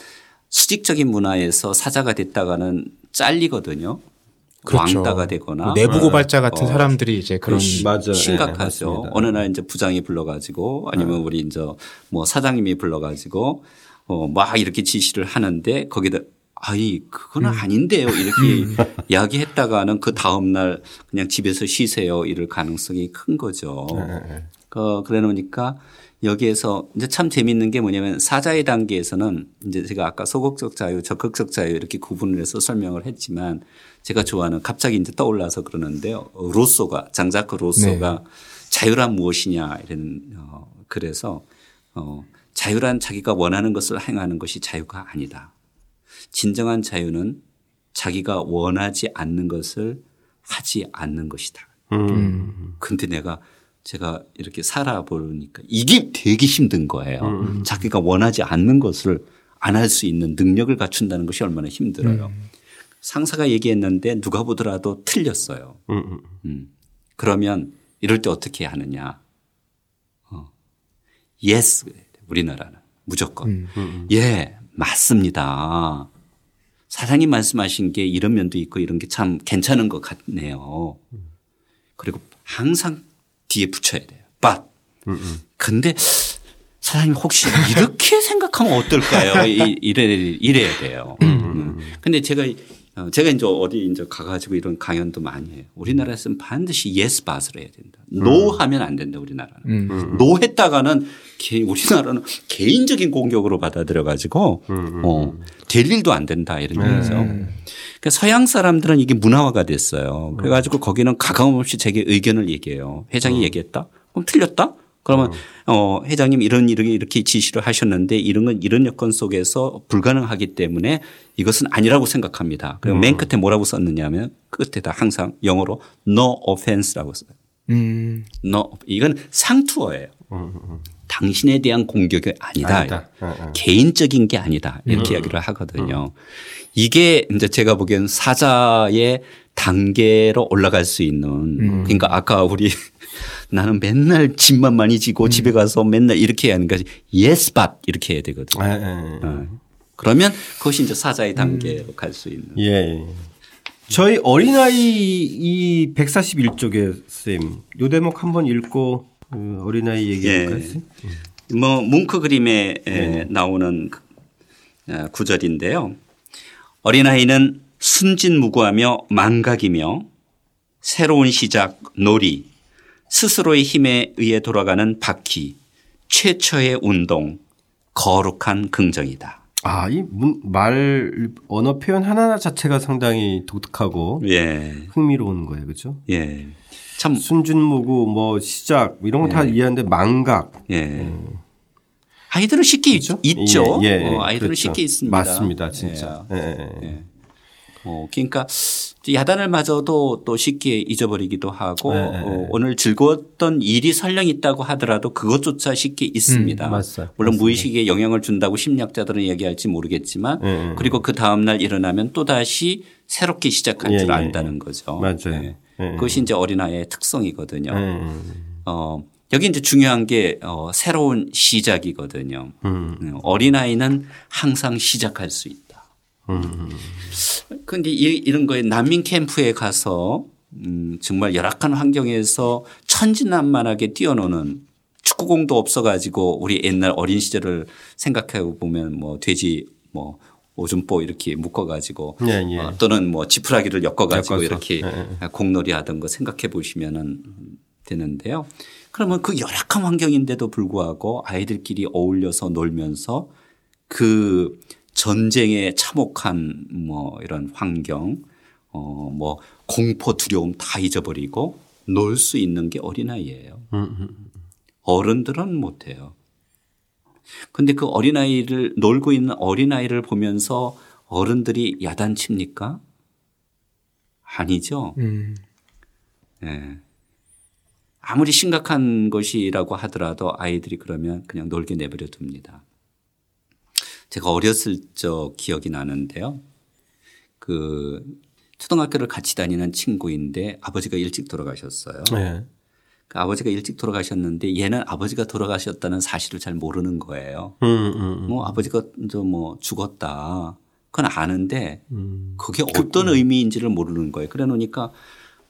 수직적인 문화에서 사자가 됐다가는 잘리거든요.
그렇죠.
왕따가 되거나
내부 고발자 같은
어,
사람들이 이제 그런
맞아요. 예,
심각하죠.
맞습니다.
어느 날 이제 부장이 불러가지고 아니면 우리 이제 뭐 사장님이 불러가지고 어막 이렇게 지시를 하는데 거기다 아이 그건 아닌데요 이렇게 이야기했다가는 그 다음 날 그냥 집에서 쉬세요 이럴 가능성이 큰 거죠. 그 그래 놓으니까 여기에서 이제 참 재밌는 게 뭐냐면 사자의 단계에서는 이제 제가 아까 소극적 자유, 적극적 자유 이렇게 구분을 해서 설명을 했지만 제가 좋아하는 갑자기 이제 떠올라서 그러는데요. 어, 로쏘가 장자크 로쏘가 자유란 무엇이냐 이런 어 그래서 어 자유란 자기가 원하는 것을 행하는 것이 자유가 아니다. 진정한 자유는 자기가 원하지 않는 것을 하지 않는 것이다.
음.
근데 내가 제가 이렇게 살아보니까 이게 되게 힘든 거예요. 자기가 원하지 않는 것을 안 할 수 있는 능력을 갖춘다는 것이 얼마나 힘들어요. 상사가 얘기했는데 누가 보더라도 틀렸어요.
음, 음.
음. 그러면 이럴 때 어떻게 하느냐. 어. yes. 우리나라는 무조건. 예, 맞습니다. 사장님 말씀하신 게 이런 면도 있고 이런 게 참 괜찮은 것 같네요. 그리고 항상 뒤에 붙여야 돼요. but. 근데 사장님 혹시 이렇게 생각하면 어떨까요? 이- 이래, 이래야 돼요. 음. 근데 제가 어, 제가 이제 어디 이제 가가지고 이런 강연도 많이 해요. 우리나라에서는 반드시 yes but을 해야 된다. no 하면 안 된다. 우리나라는. no 했다가는 개- 우리나라는 개인적인 공격으로 받아들여 가지고 어, 될 일도 안 된다 이런 얘기죠. 그러니까 서양 사람들은 이게 문화화가 됐어요. 그래가지고 거기는 가감 없이 자기 의견을 얘기해요. 회장이 얘기했다? 그럼 틀렸다? 그러면 어, 회장님 이런 이렇게 이렇게 지시를 하셨는데 이런 건 이런 여건 속에서 불가능하기 때문에 이것은 아니라고 생각합니다. 그리고 맨 끝에 뭐라고 썼느냐면 끝에다 항상 영어로 no offense라고 써요.
음,
no 이건 상투어예요. 당신에 대한 공격이 아니다.
아니다. 어, 어.
개인적인 게 아니다. 이렇게 이야기를 하거든요. 이게 이제 제가 보기엔 사자의 단계로 올라갈 수 있는 그러니까 아까 우리 나는 맨날 짐만 많이 지고 집에 가서 맨날 이렇게 해야 하는 거지. yes but 이렇게 해야 되거든요.
예, 예, 예.
어. 그러면 그것이 이제 사자의 단계로 갈수 있는.
예. 예. 저희 어린아이 이 141쪽에 쌤, 요 대목 한번 읽고 그 어린아이 얘기해 볼까요?
예.
쌤?
뭐 뭉크 그림에 에, 나오는 그, 어, 구절인데요. 어린아이는 순진무구하며 망각이며 새로운 시작, 놀이, 스스로의 힘에 의해 돌아가는 바퀴, 최초의 운동, 거룩한 긍정이다.
아, 이 말 언어 표현 하나하나 자체가 상당히 독특하고
예,
흥미로운 거예요. 그렇죠?
예. 참,
순진무구 뭐 시작 이런 거다 이해하는데 망각
예. 아이들은 쉽게 있- 있죠.
예, 예,
어, 아이들은
그렇죠.
쉽게 있습니다.
맞습니다, 진짜. 예, 예, 예.
어, 그러니까 야단을 맞아도 또 쉽게 잊어버리기도 하고
네, 네,
어,
네.
오늘 즐거웠던 일이 설령 있다고 하더라도 그것조차 쉽게 있습니다.
음, 맞아요.
물론
맞습니다.
무의식에 영향을 준다고 심리학자들은 얘기할지 모르겠지만
네, 네.
그리고 그 다음 날 일어나면 또 다시 새롭게 시작할
예,
줄
예,
안다는 거죠.
맞아요.
네.
예, 예.
그것이 이제 어린아이의 특성이거든요.
예, 예.
어, 여기 이제 중요한 게 어, 새로운 시작이거든요.
음.
어린아이는 항상 시작할 수 있다.
음.
그런데 이런 거에 난민 캠프에 가서 음, 정말 열악한 환경에서 천진난만하게 뛰어노는 축구공도 없어 가지고 우리 옛날 어린 시절을 생각해 보면 뭐 돼지 뭐 오줌보 이렇게 묶어 가지고
예, 예.
어, 또는 뭐 지푸라기를 엮어 가지고
엮어서.
이렇게
예,
공놀이 하던 거 생각해 보시면은 되는데요. 그러면 그 열악한 환경인데도 불구하고 아이들끼리 어울려서 놀면서 그 전쟁에 참혹한 뭐 이런 환경, 어 뭐 공포 두려움 다 잊어버리고 놀 수 있는 게 어린아이예요. 어른들은 못해요. 근데 그 어린아이를 놀고 있는 어린아이를 보면서 어른들이 야단칩니까? 아니죠.
음,
예. 아무리 심각한 것이라고 하더라도 아이들이 그러면 그냥 놀게 내버려 둡니다. 제가 어렸을 적 기억이 나는데요. 그 초등학교를 같이 다니는 친구인데 아버지가 일찍 돌아가셨어요.
예.
그 아버지가 일찍 돌아가셨는데 얘는 아버지가 돌아가셨다는 사실을 잘 모르는 거예요.
음, 음,
뭐 아버지가 뭐 죽었다. 그건 아는데
음.
그게 어떤 의미인지를 모르는 거예요. 그래 놓으니까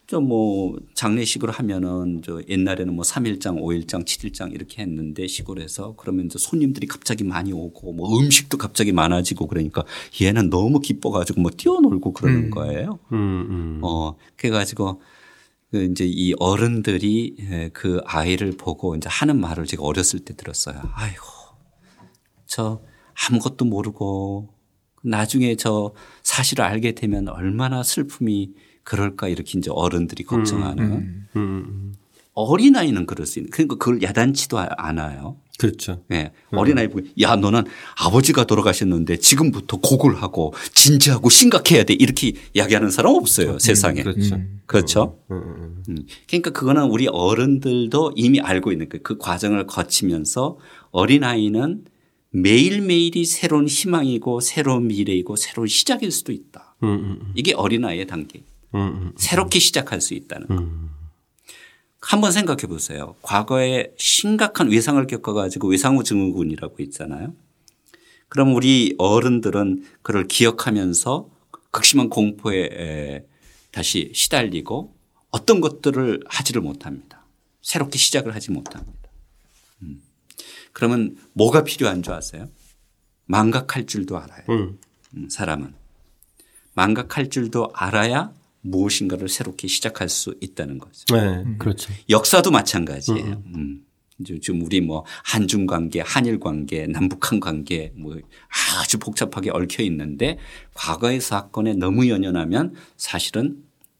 저뭐 장례식을 하면은 저 옛날에는 뭐 3일장, 5일장, 7일장 이렇게 했는데 시골에서 그러면 이제 손님들이 갑자기 많이 오고 뭐 음식도 갑자기 많아지고 그러니까 얘는 너무 기뻐 가지고 뭐 뛰어놀고 그러는 거예요.
음, 음.
어, 그래 가지고 그 이제 이 어른들이 예, 그 아이를 보고 이제 하는 말을 제가 어렸을 때 들었어요. 아이고, 저 아무것도 모르고 나중에 저 사실을 알게 되면 얼마나 슬픔이 그럴까 이렇게 이제 어른들이 걱정하는
음, 음.
어린아이는 그럴 수 있는 그러니까 그걸 야단치도 않아요.
그렇죠.
예. 어린아이 보고 야 너는 아버지가 돌아가셨는데 지금부터 곡을 하고 진지하고 심각해야 돼 이렇게 이야기하는 사람 없어요 세상에.
그렇죠.
그렇죠.
음, 음.
음. 그러니까 그거는 우리 어른들도 이미 알고 있는 거예요. 그 과정을 거치면서 어린아이는 매일매일이 새로운 희망이고 새로운 미래이고 새로운 시작일 수도 있다.
음, 음,
이게 어린아이의 단계.
음, 음.
새롭게 시작할 수 있다는 거.
음.
한번 생각해 보세요. 과거에 심각한 외상을 겪어 가지고 외상후 증후군이라고 있잖아요. 그럼 우리 어른들은 그걸 기억하면서 극심한 공포에 에, 다시 시달리고 어떤 것들을 하지를 못합니다. 새롭게 시작을 하지 못합니다. 음. 그러면 뭐가 필요한 줄 아세요? 망각할 줄도 알아요.
음.
음, 사람은. 망각할 줄도 알아야 무엇인가를 새롭게 시작할 수 있다는 거죠.
네, 그렇죠.
역사도 마찬가지예요. 음. 이제 지금 우리 뭐 한중 관계, 한일 관계, 남북한 관계 뭐 아주 복잡하게 얽혀 있는데 과거의 사건에 너무 연연하면 사실은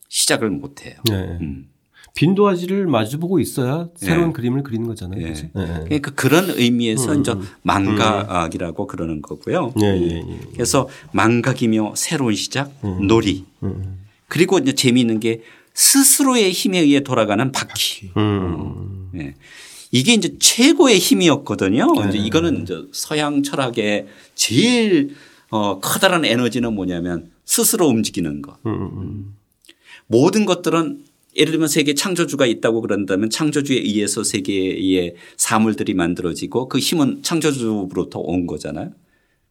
시작을 못 해요.
네.
음.
빈도아지를 마주보고 있어야 새로운
네.
그림을 그리는 거잖아요.
예.
그치? 예, 예.
그러니까 그런 의미에서 이제 망각이라고 그러는 거고요.
예, 예, 예.
그래서 망각이며 새로운 시작, 놀이. 그리고 이제 재미있는 게 스스로의 힘에 의해 돌아가는 바퀴.
음.
예. 이게 이제 최고의 힘이었거든요. 이제 이거는 이제 서양 철학의 제일 어, 커다란 에너지는 뭐냐면 스스로 움직이는 것.
음.
모든 것들은 예를 들면 세계 창조주가 있다고 그런다면 창조주에 의해서 세계의 사물들이 만들어지고 그 힘은 창조주로부터 온 거잖아요.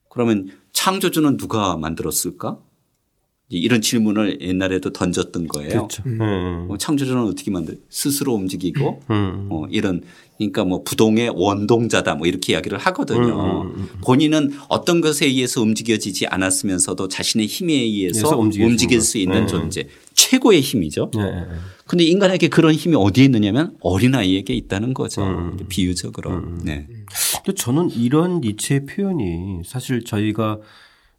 그러면 창조주는 누가 만들었을까? 이런 질문을 옛날에도 던졌던 거예요.
그렇죠. 음.
어, 창조주는 어떻게 만들? 스스로 움직이고
음.
어, 이런 그러니까 뭐 부동의 원동자다 뭐 이렇게 이야기를 하거든요.
음,
본인은 어떤 것에 의해서 움직여지지 않았으면서도 자신의 힘에 의해서
움직일 수 있는.
존재. 최고의 힘이죠.
예, 예.
근데 인간에게 그런 힘이 어디에 있느냐면 어린 아이에게 있다는 거죠.
음.
비유적으로. 네.
근데 저는 이런 니체의 표현이 사실 저희가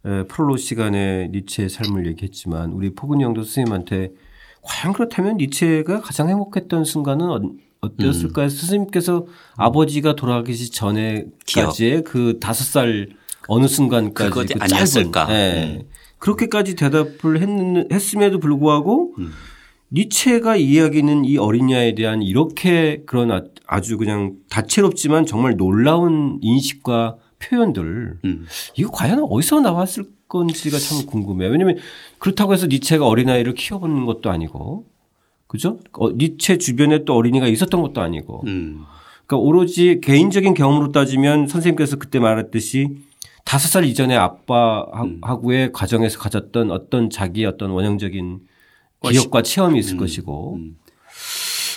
에, 프롤로 시간에 니체의 삶을 얘기했지만 우리 포근이 형도 스님한테 과연 그렇다면 니체가 가장 행복했던 순간은 어- 어땠을까요? 스님께서 아버지가 돌아가기 전에까지의 그 다섯 살 어느 순간까지
그것이
그
아니었을까?
짧은, 예. 그렇게까지 대답을 했, 했음에도 불구하고
음.
니체가 이야기는 이 어린이에 대한 이렇게 그런 아- 아주 그냥 다채롭지만 정말 놀라운 인식과 표현들
음.
이거 과연 어디서 나왔을 건지가 참 궁금해요. 왜냐하면 그렇다고 해서 니체가 어린아이를 키워보는 것도 아니고 그죠? 어, 니체 주변에 또 어린이가 있었던 것도 아니고
음.
그러니까 오로지 개인적인 경험으로 따지면 선생님께서 그때 말했듯이 다섯 살 이전에 아빠하고의 과정에서 가졌던 어떤 자기의 어떤 원형적인 기억과 체험이 있을 것이고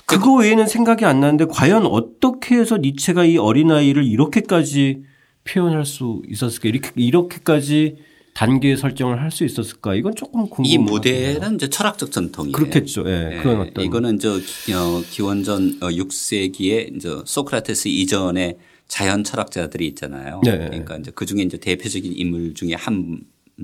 그거 외에는 생각이 안 나는데 과연 어떻게 해서 니체가 이 어린아이를 이렇게까지 표현할 수 있었을까 이렇게 이렇게까지 단계 설정을 할 수 있었을까 이건 조금 궁금해요.
이 모델은 이제 철학적 전통이에요.
그렇겠죠. 예.
예,
그런 어떤
이거는 저 어, 기원전 6세기에 이제 소크라테스 이전에 자연 철학자들이 있잖아요.
네.
그러니까 이제 그 중에 이제 대표적인 인물 중에 한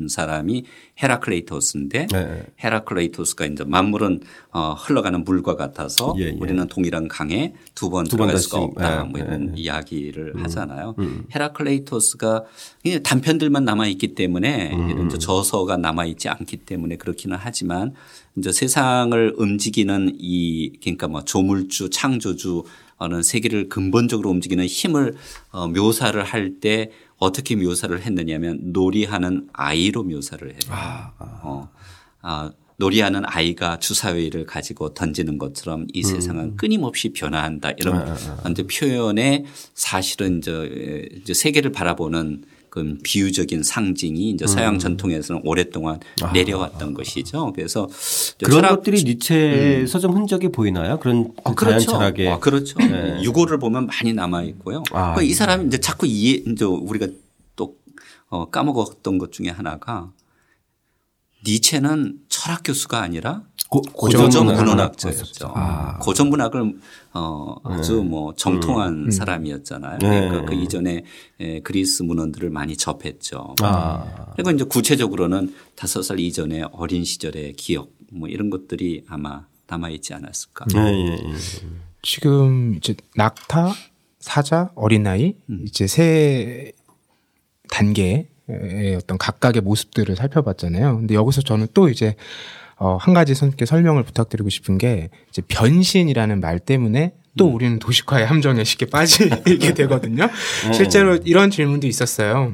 사람이 헤라클레이토스인데
네.
헤라클레이토스가 이제 만물은 어, 흘러가는 물과 같아서
예, 예.
우리는 동일한 강에 두번
두번
들어갈
다시,
수가 없다.
예,
뭐 이런
예, 음.
이야기를 하잖아요. 헤라클레이토스가 그냥 단편들만 남아 있기 때문에
음.
이런 이제 저서가 남아 있지 않기 때문에 그렇기는 하지만 이제 세상을 움직이는 이 그러니까 뭐 조물주 창조주 어는 세계를 근본적으로 움직이는 힘을 어, 묘사를 할때 어떻게 묘사를 했느냐면 놀이하는 아이로 묘사를 해요. 어, 아, 놀이하는 아이가 주사위를 가지고 던지는 것처럼 이 세상은 끊임없이 변화한다. 이런 이제 표현에 사실은 이제, 이제 세계를 바라보는 그 비유적인 상징이 이제 서양 전통에서는 오랫동안 내려왔던 것이죠. 그래서
그런
철학-
것들이 니체의 서점 흔적이 보이나요? 그런
어,
그
그렇죠.
철학의
어, 그렇죠. 유고를 보면 많이 남아 있고요.
아,
그이 사람이 이제 자꾸 이해, 이제 우리가 또 어, 까먹었던 것 중에 하나가 니체는 철학 교수가 아니라
고-
고전
고전문학.
문학자였죠.
아.
고전 문학을 어 아주 뭐 정통한 사람이었잖아요. 그러니까
네.
그 이전에 에, 그리스 문헌들을 많이 접했죠.
아.
그리고 이제 구체적으로는 다섯 살 이전에 어린 시절의 기억 뭐 이런 것들이 아마 남아 있지 않았을까.
예, 예, 예.
지금 이제 낙타, 사자, 어린아이 이제 세 단계의 어떤 각각의 모습들을 살펴봤잖아요. 근데 여기서 저는 또 이제 어, 한 가지 선생님께 설명을 부탁드리고 싶은 게 이제 변신이라는 말 때문에 또 우리는 도식화의 함정에 쉽게 빠지게 되거든요. 실제로 이런 질문도 있었어요.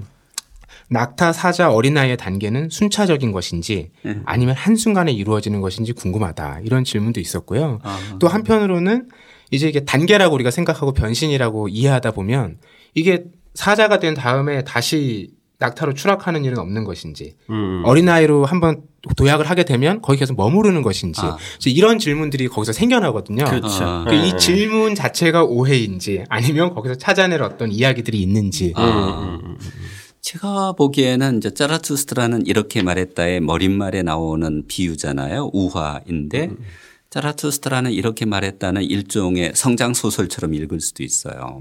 낙타, 사자, 어린아이의 단계는 순차적인 것인지 아니면 한순간에 이루어지는 것인지 궁금하다. 이런 질문도 있었고요. 또 한편으로는 이제 이게 단계라고 우리가 생각하고 변신이라고 이해하다 보면 이게 사자가 된 다음에 다시 낙타로 추락하는 일은 없는 것인지
음.
어린아이로 한번 도약을 하게 되면 거기 계속 머무르는 것인지
아.
이런 질문들이 거기서 생겨나거든요.
그렇죠.
아.
그이 질문 자체가 오해인지 아니면 거기서 찾아낼 어떤 이야기들이 있는지
아. 제가 보기에는 이제 짜라투스트라는 이렇게 말했다의 머릿말에 나오는 비유잖아요. 우화인데 자라투스트라는 이렇게 말했다는 일종의 성장 소설처럼 읽을 수도 있어요.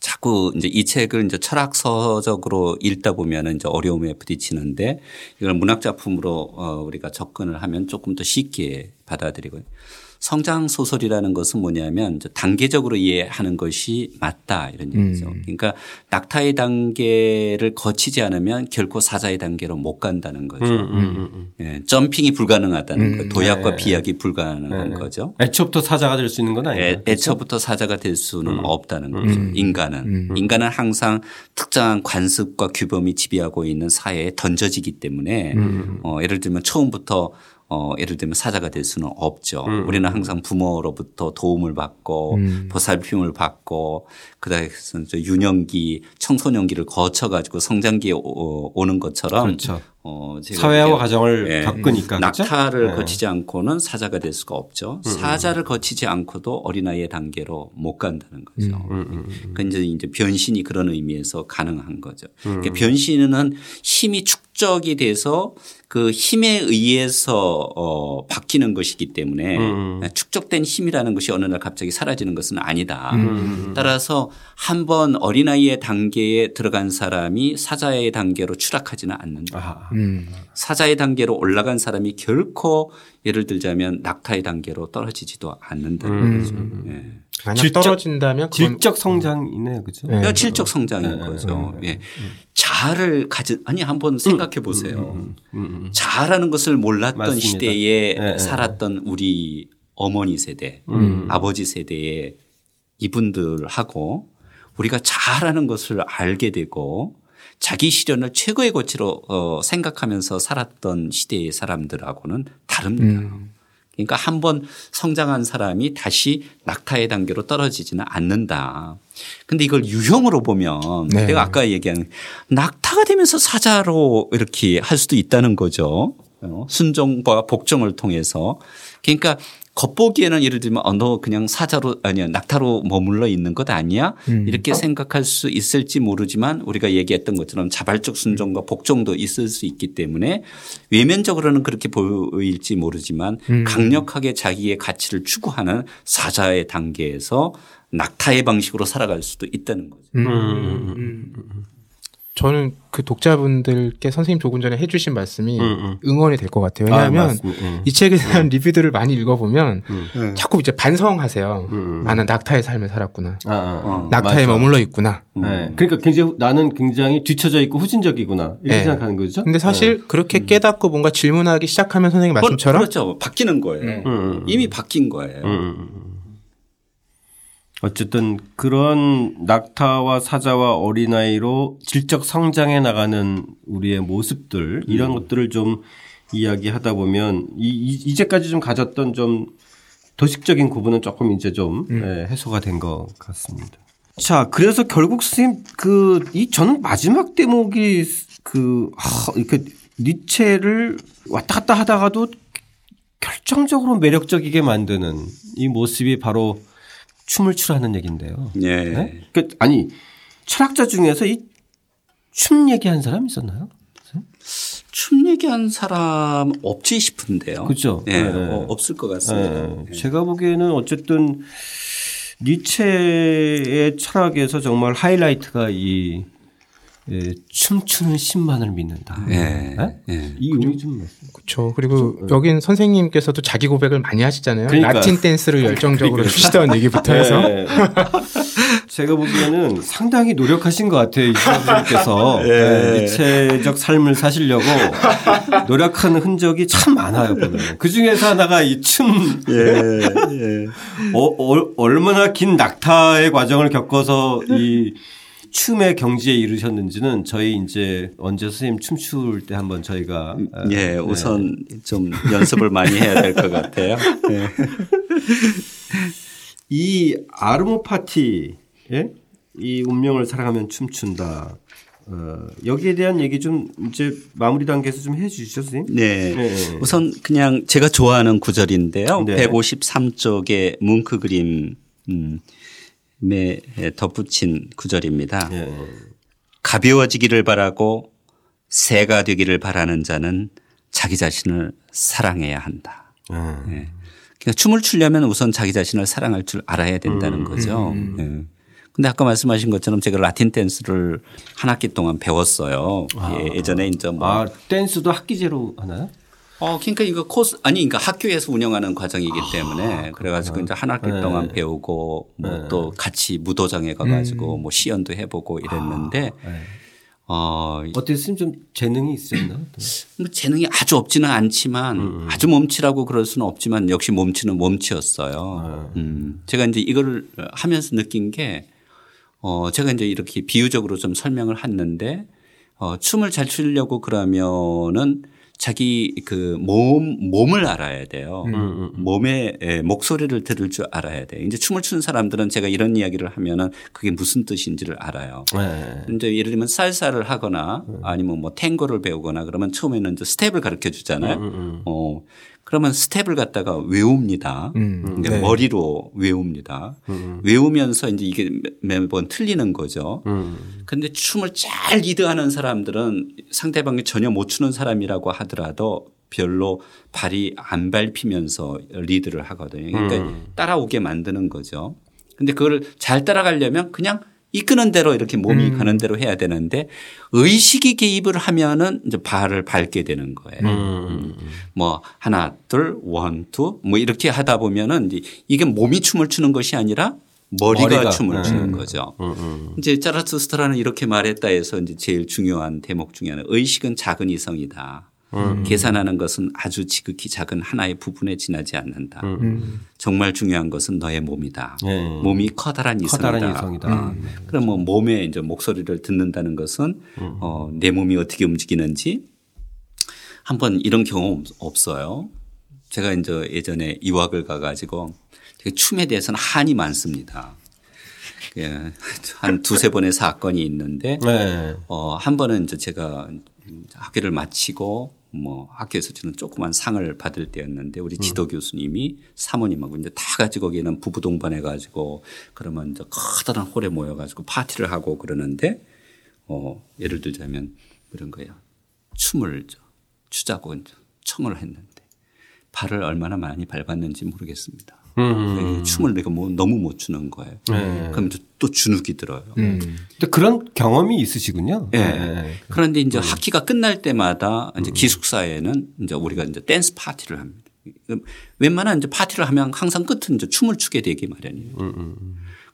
자꾸 이제 이 책을 이제 철학서적으로 읽다 보면 이제 어려움에 부딪히는데 이걸 문학 작품으로 어 우리가 접근을 하면 조금 더 쉽게 받아들이고 성장 소설이라는 것은 뭐냐면 단계적으로 이해하는 것이 맞다 이런 얘기죠. 그러니까 낙타의 단계를 거치지 않으면 결코 사자의 단계로 못 간다는 거죠. 예, 점핑이 불가능하다는 거, 도약과 비약이 불가능한 거죠.
애초부터 사자가 될 수 있는 건 아니에요.
애, 애초부터 사자가 될 수는 없다는 거죠. 인간은. 인간은 항상 특정한 관습과 규범이 지배하고 있는 사회에 던져지기 때문에 어, 예를 들면 처음부터 어, 예를 들면 사자가 될 수는 없죠. 우리는 항상 부모로부터 도움을 받고 보살핌을 받고 그다음에 유년기, 청소년기를 거쳐 가지고 성장기에 오- 오는 것처럼
그렇죠.
어, 제가
사회와 가정을
예.
겪으니까 그렇죠?
낙타를
네.
거치지 않고는 사자가 될 수가 없죠. 사자를 거치지 않고도 어린아이의 단계로 못 간다는 거죠. 그 이제 이제 변신이 그런 의미에서 가능한 거죠. 그러니까 변신은 힘이 축적이 돼서 그 힘에 의해서 어 바뀌는 것이기 때문에 축적된 힘이라는 것이 어느 날 갑자기 사라지는 것은 아니다. 따라서 한번 어린아이의 단계에 들어간 사람이 사자의 단계로 추락하지는 않는다.
아,
사자의 단계로 올라간 사람이 결코 예를 들자면 낙타의 단계로 떨어지지도 않는다는 거죠. 예.
만약
질적-
떨어진다면
질적 성장이네요, 그죠?
네.
그러니까 질적 성장인 거죠. 예. 자아를 가진 아니 한번 생각해 보세요. 자아라는 것을 몰랐던
맞습니다.
시대에
네, 네.
살았던 우리 어머니 세대, 아버지 세대의 이분들하고 우리가 자아라는 것을 알게 되고 자기 실현을 최고의 고치로 어, 생각하면서 살았던 시대의 사람들하고는 다릅니다. 그러니까 한 번 성장한 사람이 다시 낙타의 단계로 떨어지지는 않는다. 근데 이걸 유형으로 보면
네.
내가 아까 얘기한 낙타가 되면서 사자로 이렇게 할 수도 있다는 거죠. 어, 순종과 복종을 통해서. 그러니까 겉보기에는 예를 들면 어, 너 그냥 사자로 아니야 낙타로 머물러 있는 것 아니야? 이렇게 생각할 수 있을지 모르지만 우리가 얘기했던 것처럼 자발적 순종과 복종도 있을 수 있기 때문에 외면적으로는 그렇게 보일지 모르지만 강력하게 자기의 가치를 추구하는 사자의 단계에서 낙타의 방식으로 살아갈 수도 있다는 거죠.
저는 그 독자분들께 선생님 조금 전에 해주신 말씀이
음, 음.
응원이 될 것 같아요.
아,
왜냐하면
맞습니다. 음.
이 책에 대한 리뷰들을 많이 읽어보면
네.
자꾸 이제 반성하세요.
음.
나는 낙타의 삶을 살았구나.
아, 아, 아.
낙타에
맞아.
머물러 있구나.
네. 그러니까 굉장히 나는 굉장히 뒤처져 있고 후진적이구나 이렇게
네.
생각하는 거죠.
근데 사실 그렇게 깨닫고 뭔가 질문하기 시작하면 선생님 말씀처럼
그렇죠. 바뀌는 거예요.
음.
이미 바뀐 거예요.
음. 어쨌든 그런 낙타와 사자와 어린아이로 질적 성장해 나가는 우리의 모습들 이런 것들을 좀 이야기하다 보면 이, 이- 이제까지 좀 가졌던 좀 도식적인 구분은 조금 이제 좀 예, 해소가 된 것 같습니다. 자, 그래서 결국 선생님 그 이 저는 마지막 대목이 그 아, 이렇게 니체를 왔다 갔다 하다가도 결정적으로 매력적이게 만드는 이 모습이 바로 춤을 추라는 얘기인데요.
예.
네? 그 아니 철학자 중에서 이 춤 얘기한 사람 있었나요?
춤 얘기한 사람 없지 싶은데요.
그죠?
예,
네.
어, 없을 것 같습니다.
예, 제가 보기에는 어쨌든 니체의 철학에서 정말 하이라이트가 이 예, 춤추는 신만을 믿는다.
예.
네?
예.
이 의미 좀
그렇죠. 그리고 여긴 선생님께서도 자기 고백을 많이 하시잖아요.
그러니까.
라틴 댄스를 열정적으로 추시던 얘기부터 해서
네. 제가 보기에는 상당히 노력하신 것 같아요. 이 선생님께서 네, 니체적 삶을 사시려고 노력한 흔적이 참 많아요. 보면. 그 중에서 하나가 이 춤. 어, 어, 얼마나 긴 낙타의 과정을 겪어서 이 춤의 경지에 이르셨는지는 저희 이제 언제 선생님 춤출 때 한번 저희가 어,
예, 우선 좀 연습을 많이 해야 될 것 같아요. 예.
이 아르모 파티, 예? 이 운명을 살아가면 춤춘다. 어, 여기에 대한 얘기 좀 이제 마무리 단계에서 좀 해 주시죠, 선생님.
네.
네.
우선 그냥 제가 좋아하는 구절인데요.
네.
153쪽의 뭉크 그림 에 덧붙인 구절입니다.
예.
가벼워지기를 바라고 새가 되기를 바라는 자는 자기 자신을 사랑해야 한다.
아,
예. 그러니까 춤을 추려면 우선 자기 자신을 사랑할 줄 알아야 된다는 거죠. 예. 근데 아까 말씀하신 것처럼 제가 라틴 댄스를 한 학기 동안 배웠어요. 예, 예전에 이제 뭐
아 댄스도 학기제로 하나요?
어, 그러니까 이거 코스 아니 그러니까 학교에서 운영하는 과정이기 때문에 그래가지고 이제 한 학기 동안 배우고 뭐또 같이 무도장에 가가지고 뭐 시연도 해보고 이랬는데 어,
어떻게 선생님 좀 재능이 있었나요?
뭐 재능이 아주 없지는 않지만 아주 몸치라고 그럴 수는 없지만 역시 몸치는 몸치였어요. 음. 제가 이제 이걸 하면서 느낀 게 어, 제가 이제 이렇게 비유적으로 좀 설명을 했는데 어, 춤을 잘 추려고 그러면은 자기 그 몸, 몸을 알아야 돼요. 몸의 예, 목소리를 들을 줄 알아야 돼요. 이제 춤을 추는 사람들은 제가 이런 이야기를 하면은 그게 무슨 뜻인지를 알아요.
네.
이제 예를 들면 살사를 하거나 아니면 뭐 탱고를 배우거나 그러면 처음에는 이제 스텝을 가르쳐 주잖아요. 어. 그러면 스텝을 갖다가 외웁니다. 그러니까
네.
머리로 외웁니다. 외우면서 이제 이게 매- 매번 틀리는 거죠. 그런데 춤을 잘 리드하는 사람들은 상대방이 전혀 못 추는 사람이라고 하더라도 별로 발이 안 밟히면서 리드를 하거든요. 그러니까 따라오게 만드는 거죠. 근데 그걸 잘 따라가려면 그냥 이끄는 대로 이렇게 몸이 가는 대로 해야 되는데 의식이 개입을 하면은 이제 발을 밟게 되는 거예요. 음. 뭐 하나 둘 one two 뭐 이렇게 하다 보면은 이게 몸이 춤을 추는 것이 아니라 머리가,
머리가.
춤을
네.
추는 거죠. 이제 짜라투스트라는 이렇게 말했다 해서 이제 제일 중요한 대목 중에 하나 의식은 작은 이성이다. 계산하는 것은 아주 지극히 작은 하나의 부분에 지나지 않는다. 정말 중요한 것은 너의 몸이다.
네.
몸이 커다란 이성이다.
커다란 이성이다.
그럼 뭐 몸의 이제 목소리를 듣는다는 것은 어, 내 몸이 어떻게 움직이는지 한번 이런 경험 없어요. 제가 이제 예전에 유학을 가가지고 되게 춤에 대해서는 한이 많습니다. 예, 한 두세 번의 사건이 있는데
네.
어, 한 번은 이제 제가 학교를 마치고 뭐 학교에서 주는 조그만 상을 받을 때였는데 우리 지도 교수님이 사모님하고 이제 다 같이 거기는 부부 동반해 가지고 그러면 이제 커다란 홀에 모여 가지고 파티를 하고 그러는데 어, 예를 들자면 그런 거예요. 춤을 저 추자고 이제 청을 했는데 발을 얼마나 많이 밟았는지 모르겠습니다. 네, 춤을 내가 뭐 너무 못 추는 거예요. 그럼 이제 또 주눅이 들어요.
근데 그런 경험이 있으시군요.
예.
네.
그런데 이제 학기가 끝날 때마다 이제 기숙사에는 이제 우리가 이제 댄스 파티를 합니다. 웬만한 이제 파티를 하면 항상 끝은 이제 춤을 추게 되기 마련이에요.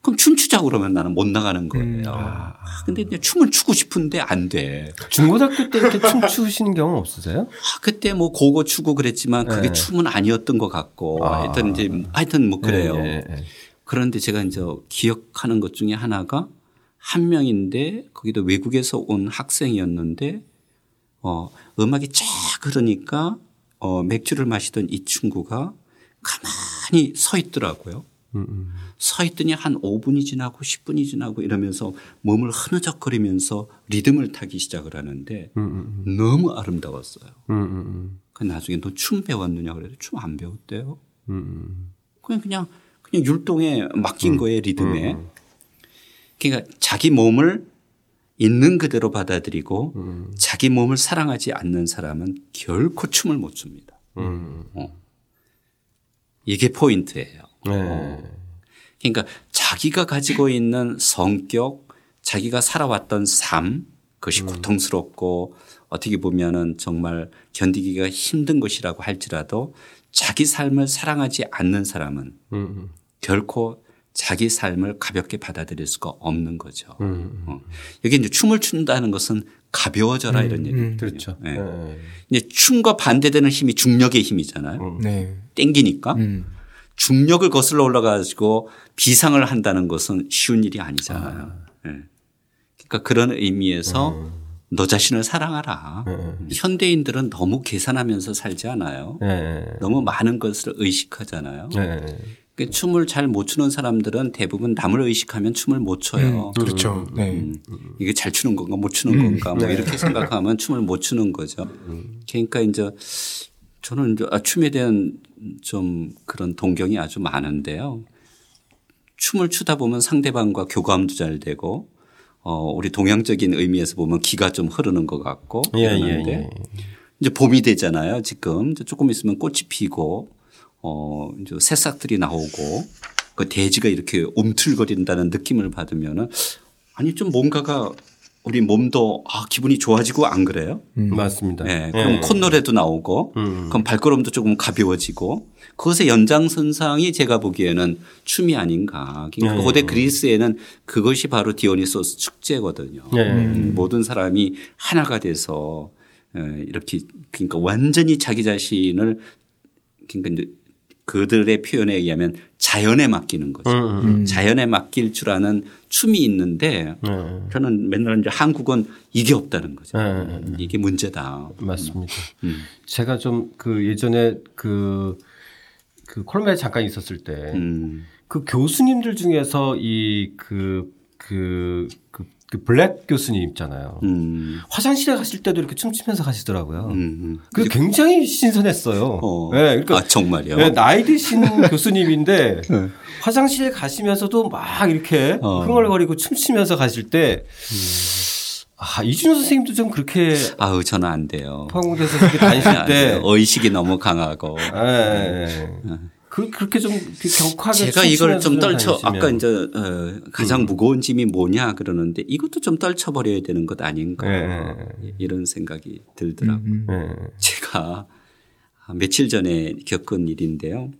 그럼 춤추자 그러면 나는 못 나가는 거예요. 아, 근데 이제 춤을 추고 싶은데 안 돼.
중고등학교 때 이렇게 춤 추시는 경험 없으세요?
아, 그때 뭐 고고 추고 그랬지만 그게
네.
춤은 아니었던 것 같고 하여튼 이제 하여튼 뭐 그래요.
예, 예, 예.
그런데 제가 이제 기억하는 것 중에 하나가 한 명인데 거기도 외국에서 온 학생이었는데 어 음악이 쫙 흐르니까 어 맥주를 마시던 이 친구가 가만히 서 있더라고요. 서 있더니 한 5분이 지나고 10분이 지나고 이러면서 몸을 흐느적거리면서 리듬을 타기 시작을 하는데 너무 아름다웠어요.
음, 음,
그 나중에 너 춤 배웠느냐 그래서 춤안 배웠대요.
음, 음.
그냥 그냥 그냥 율동에 맡긴 거예요 리듬에. 그러니까 자기 몸을 있는 그대로 받아들이고 자기 몸을 사랑하지 않는 사람은 결코 춤을 못 춥니다.
음.
어. 이게 포인트예요.
네.
그러니까 자기가 가지고 있는 성격, 자기가 살아왔던 삶, 그것이 고통스럽고 어떻게 보면은 정말 견디기가 힘든 것이라고 할지라도 자기 삶을 사랑하지 않는 사람은
음,
결코 자기 삶을 가볍게 받아들일 수가 없는 거죠.
음.
어. 여기 이제 춤을 춘다는 것은 가벼워져라 이런 얘기.
그렇죠.
네.
네.
이제 춤과 반대되는 힘이 중력의 힘이잖아요.
네.
땡기니까
음.
중력을 거슬러 올라가지고 비상을 한다는 것은 쉬운 일이 아니잖아요. 예. 그러니까 그런 의미에서 너 자신을 사랑하라. 현대인들은 너무 계산하면서 살지 않아요.
네.
너무 많은 것을 의식하잖아요.
네.
그러니까 춤을 잘 못 추는 사람들은 대부분 남을 의식하면 춤을 못 춰요.
그렇죠. 네.
음, 이게 잘 추는 건가 못 추는 건가 뭐 이렇게 생각하면 춤을 못 추는 거죠. 그러니까 이제 저는 이제 아, 춤에 대한 좀 그런 동경이 아주 많은데요. 춤을 추다 보면 상대방과 교감도 잘 되고 어, 우리 동양적인 의미에서 보면 기가 좀 흐르는 것 같고
예, 예, 예.
이제 봄이 되잖아요. 지금 조금 있으면 꽃이 피고 어 이제 새싹들이 나오고 그 대지가 이렇게 움틀거린다는 느낌을 받으면은 아니 좀 뭔가가 우리 몸도 아 기분이 좋아지고 안 그래요?
맞습니다.
네, 그럼 콧노래도 나오고
음.
그럼 발걸음도 조금 가벼워지고 그것의 연장선상이 제가 보기에는 춤이 아닌가. 그러니까
네.
고대 그리스에는 그것이 바로 디오니소스 축제거든요.
네.
음, 모든 사람이 하나가 돼서 에, 이렇게 그러니까 완전히 자기 자신을 그러니까 그들의 표현에 의하면 자연에 맡기는 거죠.
음,
자연에 맡길 줄 아는 춤이 있는데
네.
저는 맨날 이제 한국은 이게 없다는 거죠.
네.
이게 문제다.
맞습니다.
음.
제가 좀 그 예전에 그, 그 콜롬비아에 잠깐 있었을 때
음.
그 교수님들 중에서 이 그, 그, 그, 그 블랙 교수님 있잖아요.
음.
화장실에 가실 때도 이렇게 춤추면서 가시더라고요.
음.
그게 굉장히 신선했어요.
어.
네, 그러니까
아 정말요?
네, 나이 드신 교수님인데 화장실에 가시면서도 막 이렇게
어.
흥얼거리고 춤추면서 가실 때 아, 이준호 선생님도 좀 그렇게
아우 저는 안 돼요.
포항공대에서 그렇게 다니실. 때
의식이 너무 강하고.
예, 예, 예. 그, 그렇게 좀 격하게
제가 이걸 좀 떨쳐
다니시면.
아까 이제 어, 가장 무거운 짐이 뭐냐 그러는데 이것도 좀 떨쳐 버려야 되는 것 아닌가
예,
이런 생각이 들더라고요.
예.
제가 며칠 전에 겪은 일인데요.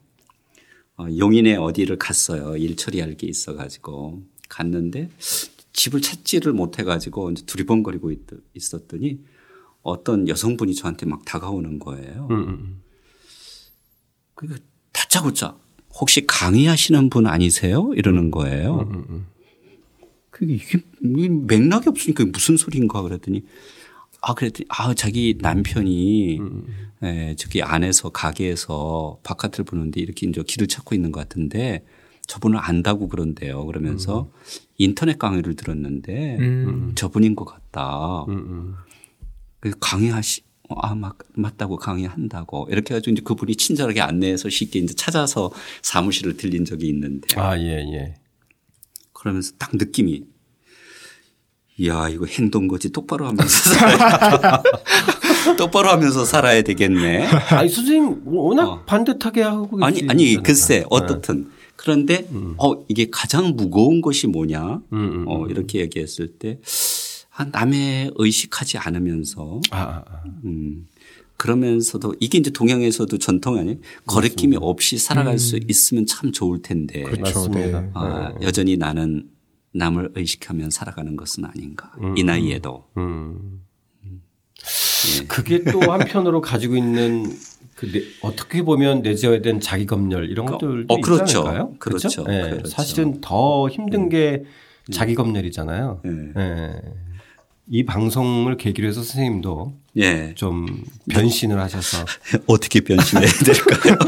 어, 용인에 어디를 갔어요. 일 처리할 게 있어 가지고 갔는데 집을 찾지를 못해 가지고 이제 두리번거리고 있, 있었더니 어떤 여성분이 저한테 막 다가오는 거예요.
음, 음.
그 다짜고짜 혹시 강의하시는 분 아니세요? 이러는 거예요. 그게 이게 이게 맥락이 없으니까 무슨 소리인가 그랬더니 아 그랬더니 아 자기 남편이 에, 저기 안에서 가게에서 바깥을 보는데 이렇게 이제 길을 찾고 있는 것 같은데 저분을 안다고 그런대요. 그러면서 인터넷 강의를 들었는데
음.
저분인 것 같다.
음, 음.
그 강의하시 아, 맞, 맞다고 강의한다고. 이렇게 해가지고 이제 그분이 친절하게 안내해서 쉽게 이제 찾아서 사무실을 들린 적이 있는데
아, 예, 예.
그러면서 딱 느낌이 이야, 이거 행동거지 똑바로 하면서 살아야 똑바로 하면서 살아야 되겠네.
아니, 선생님 워낙
어.
반듯하게 하고
아니. 아니, 글쎄, 어떻든.
네.
그런데 어, 이게 가장 무거운 것이 뭐냐?
음, 음,
어, 이렇게 얘기했을 때 아, 남의 의식하지 않으면서
아, 아, 아.
음. 그러면서도 이게 이제 동양에서도 전통 아니에요? 거리낌이 없이 살아갈 수 있으면 참 좋을 텐데.
음. 그렇죠.
맞습니다.
네.
아, 여전히 나는 남을 의식하면 살아가는 것은 아닌가. 이 나이에도.
음.
예.
그게 또 한편으로 가지고 있는 그 내- 어떻게 보면 내재된 자기 검열 이런 것들도
어, 그렇죠.
있지 않을까요?
그렇죠.
예,
그렇죠. 음.
사실은 더 힘든 게 자기 검열이잖아요.
예.
예. 이 방송을 계기로 해서 선생님도
예.
좀 변신을 하셔서
어떻게 변신해야 될까요?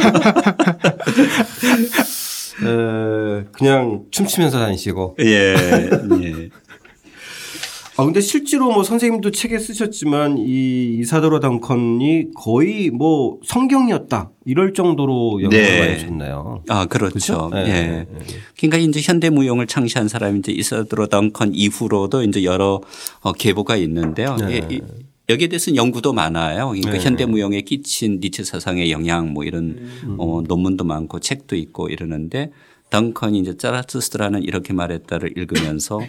에, 그냥 춤추면서 다니시고.
예. 예.
아 근데 실제로 뭐 선생님도 책에 쓰셨지만 이 이사도로 덩컨이 거의 뭐 성경이었다 이럴 정도로 영향을
네.
많이.
아, 그렇죠.
그렇죠? 예,
예.
예,
그러니까 이제 현대 무용을 창시한 사람이 이제 이사드로 덩컨 이후로도 이제 여러 어, 계보가 있는데요.
네.
예, 이- 여기에 대해서는 연구도 많아요. 그러니까
네.
현대 무용에 끼친 니체 사상의 영향 뭐 이런
음.
어, 논문도 많고 책도 있고 이러는데 덩컨이 이제 짜라투스트라는 이렇게 말했다를 읽으면서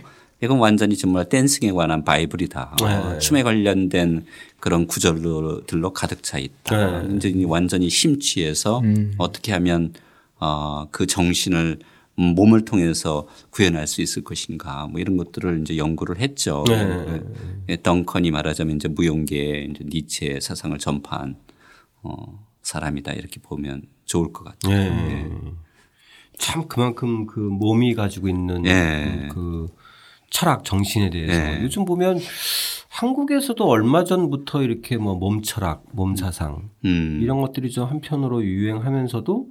이건 완전히 정말 댄싱에 관한 바이블이다.
네.
춤에 관련된 그런 구절들로 가득 차 있다.
네.
이제 완전히 심취해서 어떻게 하면 어, 그 정신을 음, 몸을 통해서 구현할 수 있을 것인가 뭐 이런 것들을 이제 연구를 했죠.
네.
예, 덩컨이 말하자면 이제 무용계에 이제 니체의 사상을 전파한 어, 사람이다 이렇게 보면 좋을 것 같아요.
예. 참 그만큼 그 몸이 가지고 있는
예.
그 철학 정신에 대해서
예.
요즘 보면 한국에서도 얼마 전부터 이렇게 뭐 몸 철학, 몸 사상
음.
이런 것들이 좀 한편으로 유행하면서도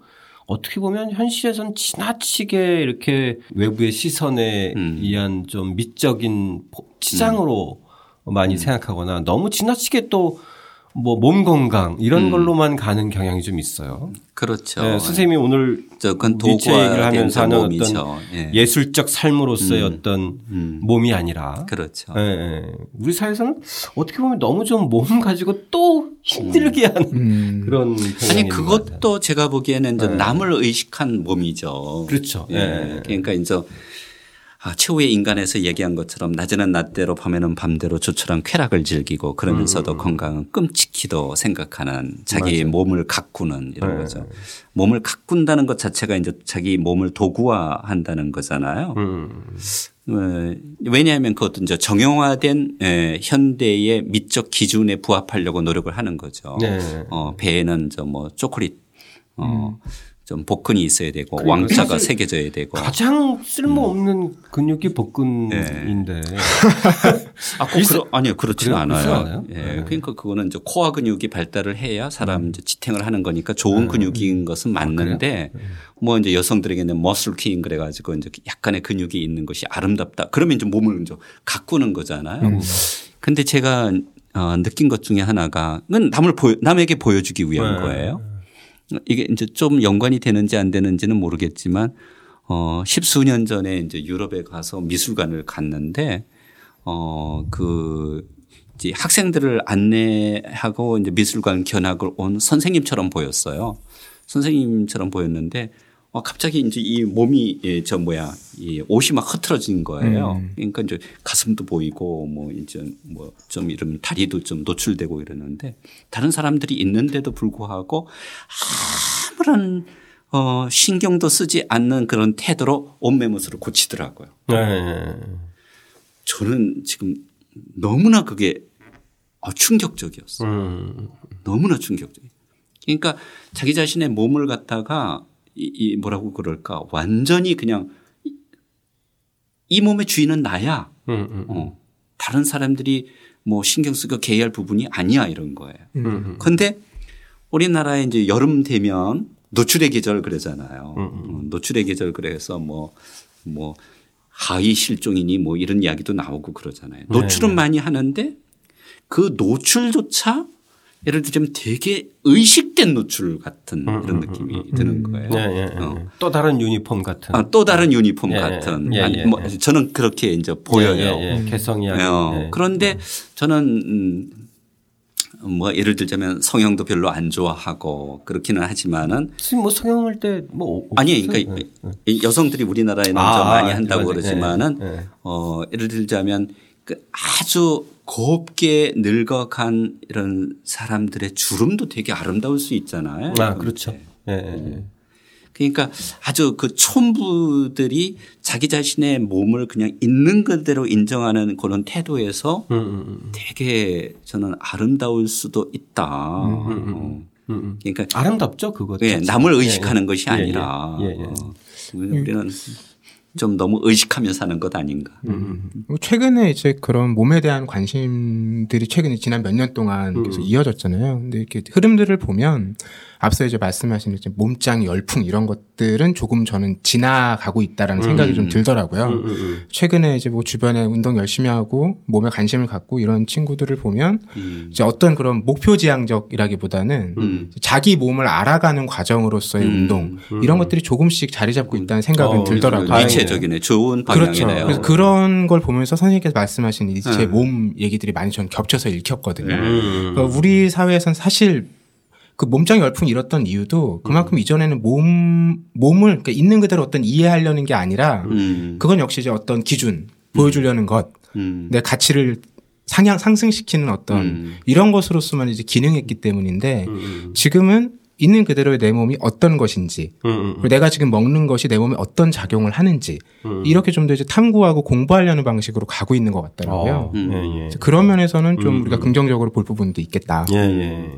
어떻게 보면 현실에선 지나치게 이렇게 외부의 시선에
음.
의한 좀 미적인 포- 치장으로 많이 생각하거나 너무 지나치게 또 뭐몸 건강 이런
음.
걸로만 가는 경향이 좀 있어요.
그렇죠.
네, 선생님이 오늘
저 그건
니체 얘기를
도구화된
하면서 하는
몸이죠.
어떤
예.
예술적 삶으로서의
음.
어떤
음.
몸이 아니라
그렇죠.
예, 예. 우리 사회에서는 어떻게 보면 너무 좀 몸 가지고 또 힘들게 하는
음.
그런
아니. 그것도 제가 보기에는
네.
남을 의식한 몸이죠.
그렇죠.
예.
예.
그러니까 이제 아, 최후의 인간에서 얘기한 것처럼 낮에는 낮대로 밤에는 밤대로 조촐한 쾌락을 즐기고 그러면서도
음.
건강은 끔찍히도 생각하는 자기 몸을 가꾸는 이런
네.
거죠. 몸을 가꾼다는 것 자체가 이제 자기 몸을 도구화 한다는 거잖아요.
음.
어, 왜냐하면 그것도 이제 정형화된 에, 현대의 미적 기준에 부합하려고 노력을 하는 거죠.
네.
어, 배에는 저뭐 초콜릿 어, 좀 복근이 있어야 되고 왕자가 새겨져야 되고.
가장 쓸모없는 근육이 복근인데
아, 꼭 그러, 아니요 그렇지는 않아요. 예.
네.
그러니까 그거는 이제 코어 근육이 발달을 해야 사람 이제 지탱을 하는 거니까 좋은 근육인 것은 맞는데 뭐 이제 여성들에게는 머슬 킹 그래가지고 이제 약간의 근육이 있는 것이 아름답다. 그러면 이제 몸을 이제 가꾸는 거잖아요. 근데 제가 어, 느낀 것 중에 하나가 그건 남을 보여, 남에게 보여주기 위한
네.
거예요. 이게 이제 좀 연관이 되는지 안 되는지는 모르겠지만 어, 십수년 전에 이제 유럽에 가서 미술관을 갔는데 어, 그 이제 학생들을 안내하고 이제 미술관 견학을 온 선생님처럼 보였어요. 선생님처럼 보였는데 어, 갑자기 이제 이 몸이 예, 저 뭐야 이 옷이 막 흐트러진 거예요. 그러니까 이제 가슴도 보이고 뭐 이제 뭐 좀 이런 다리도 좀 노출되고 이러는데 다른 사람들이 있는데도 불구하고 아무런 어, 신경도 쓰지 않는 그런 태도로 옷매무새를 고치더라고요.
네.
저는 지금 너무나 그게 어, 충격적이었어요.
음.
너무나 충격적이에요. 그러니까 자기 자신의 몸을 갖다가 이, 이 뭐라고 그럴까 완전히 그냥 이- 이 몸의 주인은 나야.
음, 음,
어. 다른 사람들이 뭐 신경 쓰고 개의할 부분이 아니야 이런 거예요.
음.
그런데 우리나라에 이제 여름 되면 노출의 계절 그러잖아요.
음,
어, 노출의 계절 그래서 뭐, 뭐 하위 실종이니 뭐 이런 이야기도 나오고 그러잖아요.
네,
노출은 많이 하는데 그 노출조차 예를 들자면 되게 의식된 노출 같은 그런 느낌이 드는 거예요.
음, 예, 예, 예.
어.
또 다른 유니폼 같은.
아, 또 다른 유니폼
예, 예.
같은
예,
아니
예,
뭐
예.
저는 그렇게 이제 보여요.
예, 예, 예. 개성이야.
어,
예.
그런데 저는 음, 뭐 예를 들자면 성형도 별로 안 좋아하고 그렇기는 하지만은
지금 뭐 성형할 때 뭐
아니 그러니까 이 여성들이 우리나라에는
아,
좀 많이
아,
한다고
맞아요.
그러지만은
예, 예.
어 예를 들자면 그 아주 곱게 늙어간 이런 사람들의 주름도 되게 아름다울 수 있잖아요.
아 그렇죠. 예, 예, 예.
그러니까 아주 그 촌부들이 자기 자신의 몸을 그냥 있는 그대로 인정하는 그런 태도에서
음, 음,
되게 저는 아름다울 수도 있다. 어.
음, 음.
그러니까
아름답죠 그거.
예. 남을
예,
의식하는
예.
것이
예, 예.
아니라
예, 예.
어, 우리는 좀 너무 의식하며 사는 것 아닌가.
음,
최근에 이제 그런 몸에 대한 관심들이 최근에 지난 몇 년 동안 계속 이어졌잖아요. 근데 이렇게 흐름들을 보면 앞서 이제 말씀하신 이제 몸짱 열풍 이런 것들은 조금 저는 지나가고 있다라는 생각이 좀 들더라고요.
음, 음.
최근에 이제 뭐 주변에 운동 열심히 하고 몸에 관심을 갖고 이런 친구들을 보면
음.
이제 어떤 그런 목표 지향적이라기보다는
음.
자기 몸을 알아가는 과정으로서의
음.
운동 이런 것들이 조금씩 자리 잡고 있다는 생각은
어,
들더라고요.
이체적이네. 좋은
그렇죠.
방향이네요.
그래서 그런 걸 보면서 선생님께서 말씀하신 이제
네.
몸 얘기들이 많이 전 겹쳐서 읽혔거든요.
음.
그러니까 우리 사회에선 사실 그 몸짱 열풍이 일었던 이유도 그만큼
음.
이전에는 몸 몸을 그러니까 있는 그대로 어떤 이해하려는 게 아니라
음.
그건 역시 이제 어떤 기준 보여주려는 것,
음.
내 가치를 상향 상승시키는 어떤
음.
이런 것으로서만 이제 기능했기 때문인데
음.
지금은 있는 그대로의 내 몸이 어떤 것인지
음, 음.
그리고 내가 지금 먹는 것이 내 몸에 어떤 작용을 하는지 이렇게 좀 더 이제 탐구하고 공부하려는 방식으로 가고 있는 것 같더라고요.
어,
음.
예, 예.
그런 면에서는 좀 우리가 긍정적으로 볼 부분도 있겠다.
예, 예.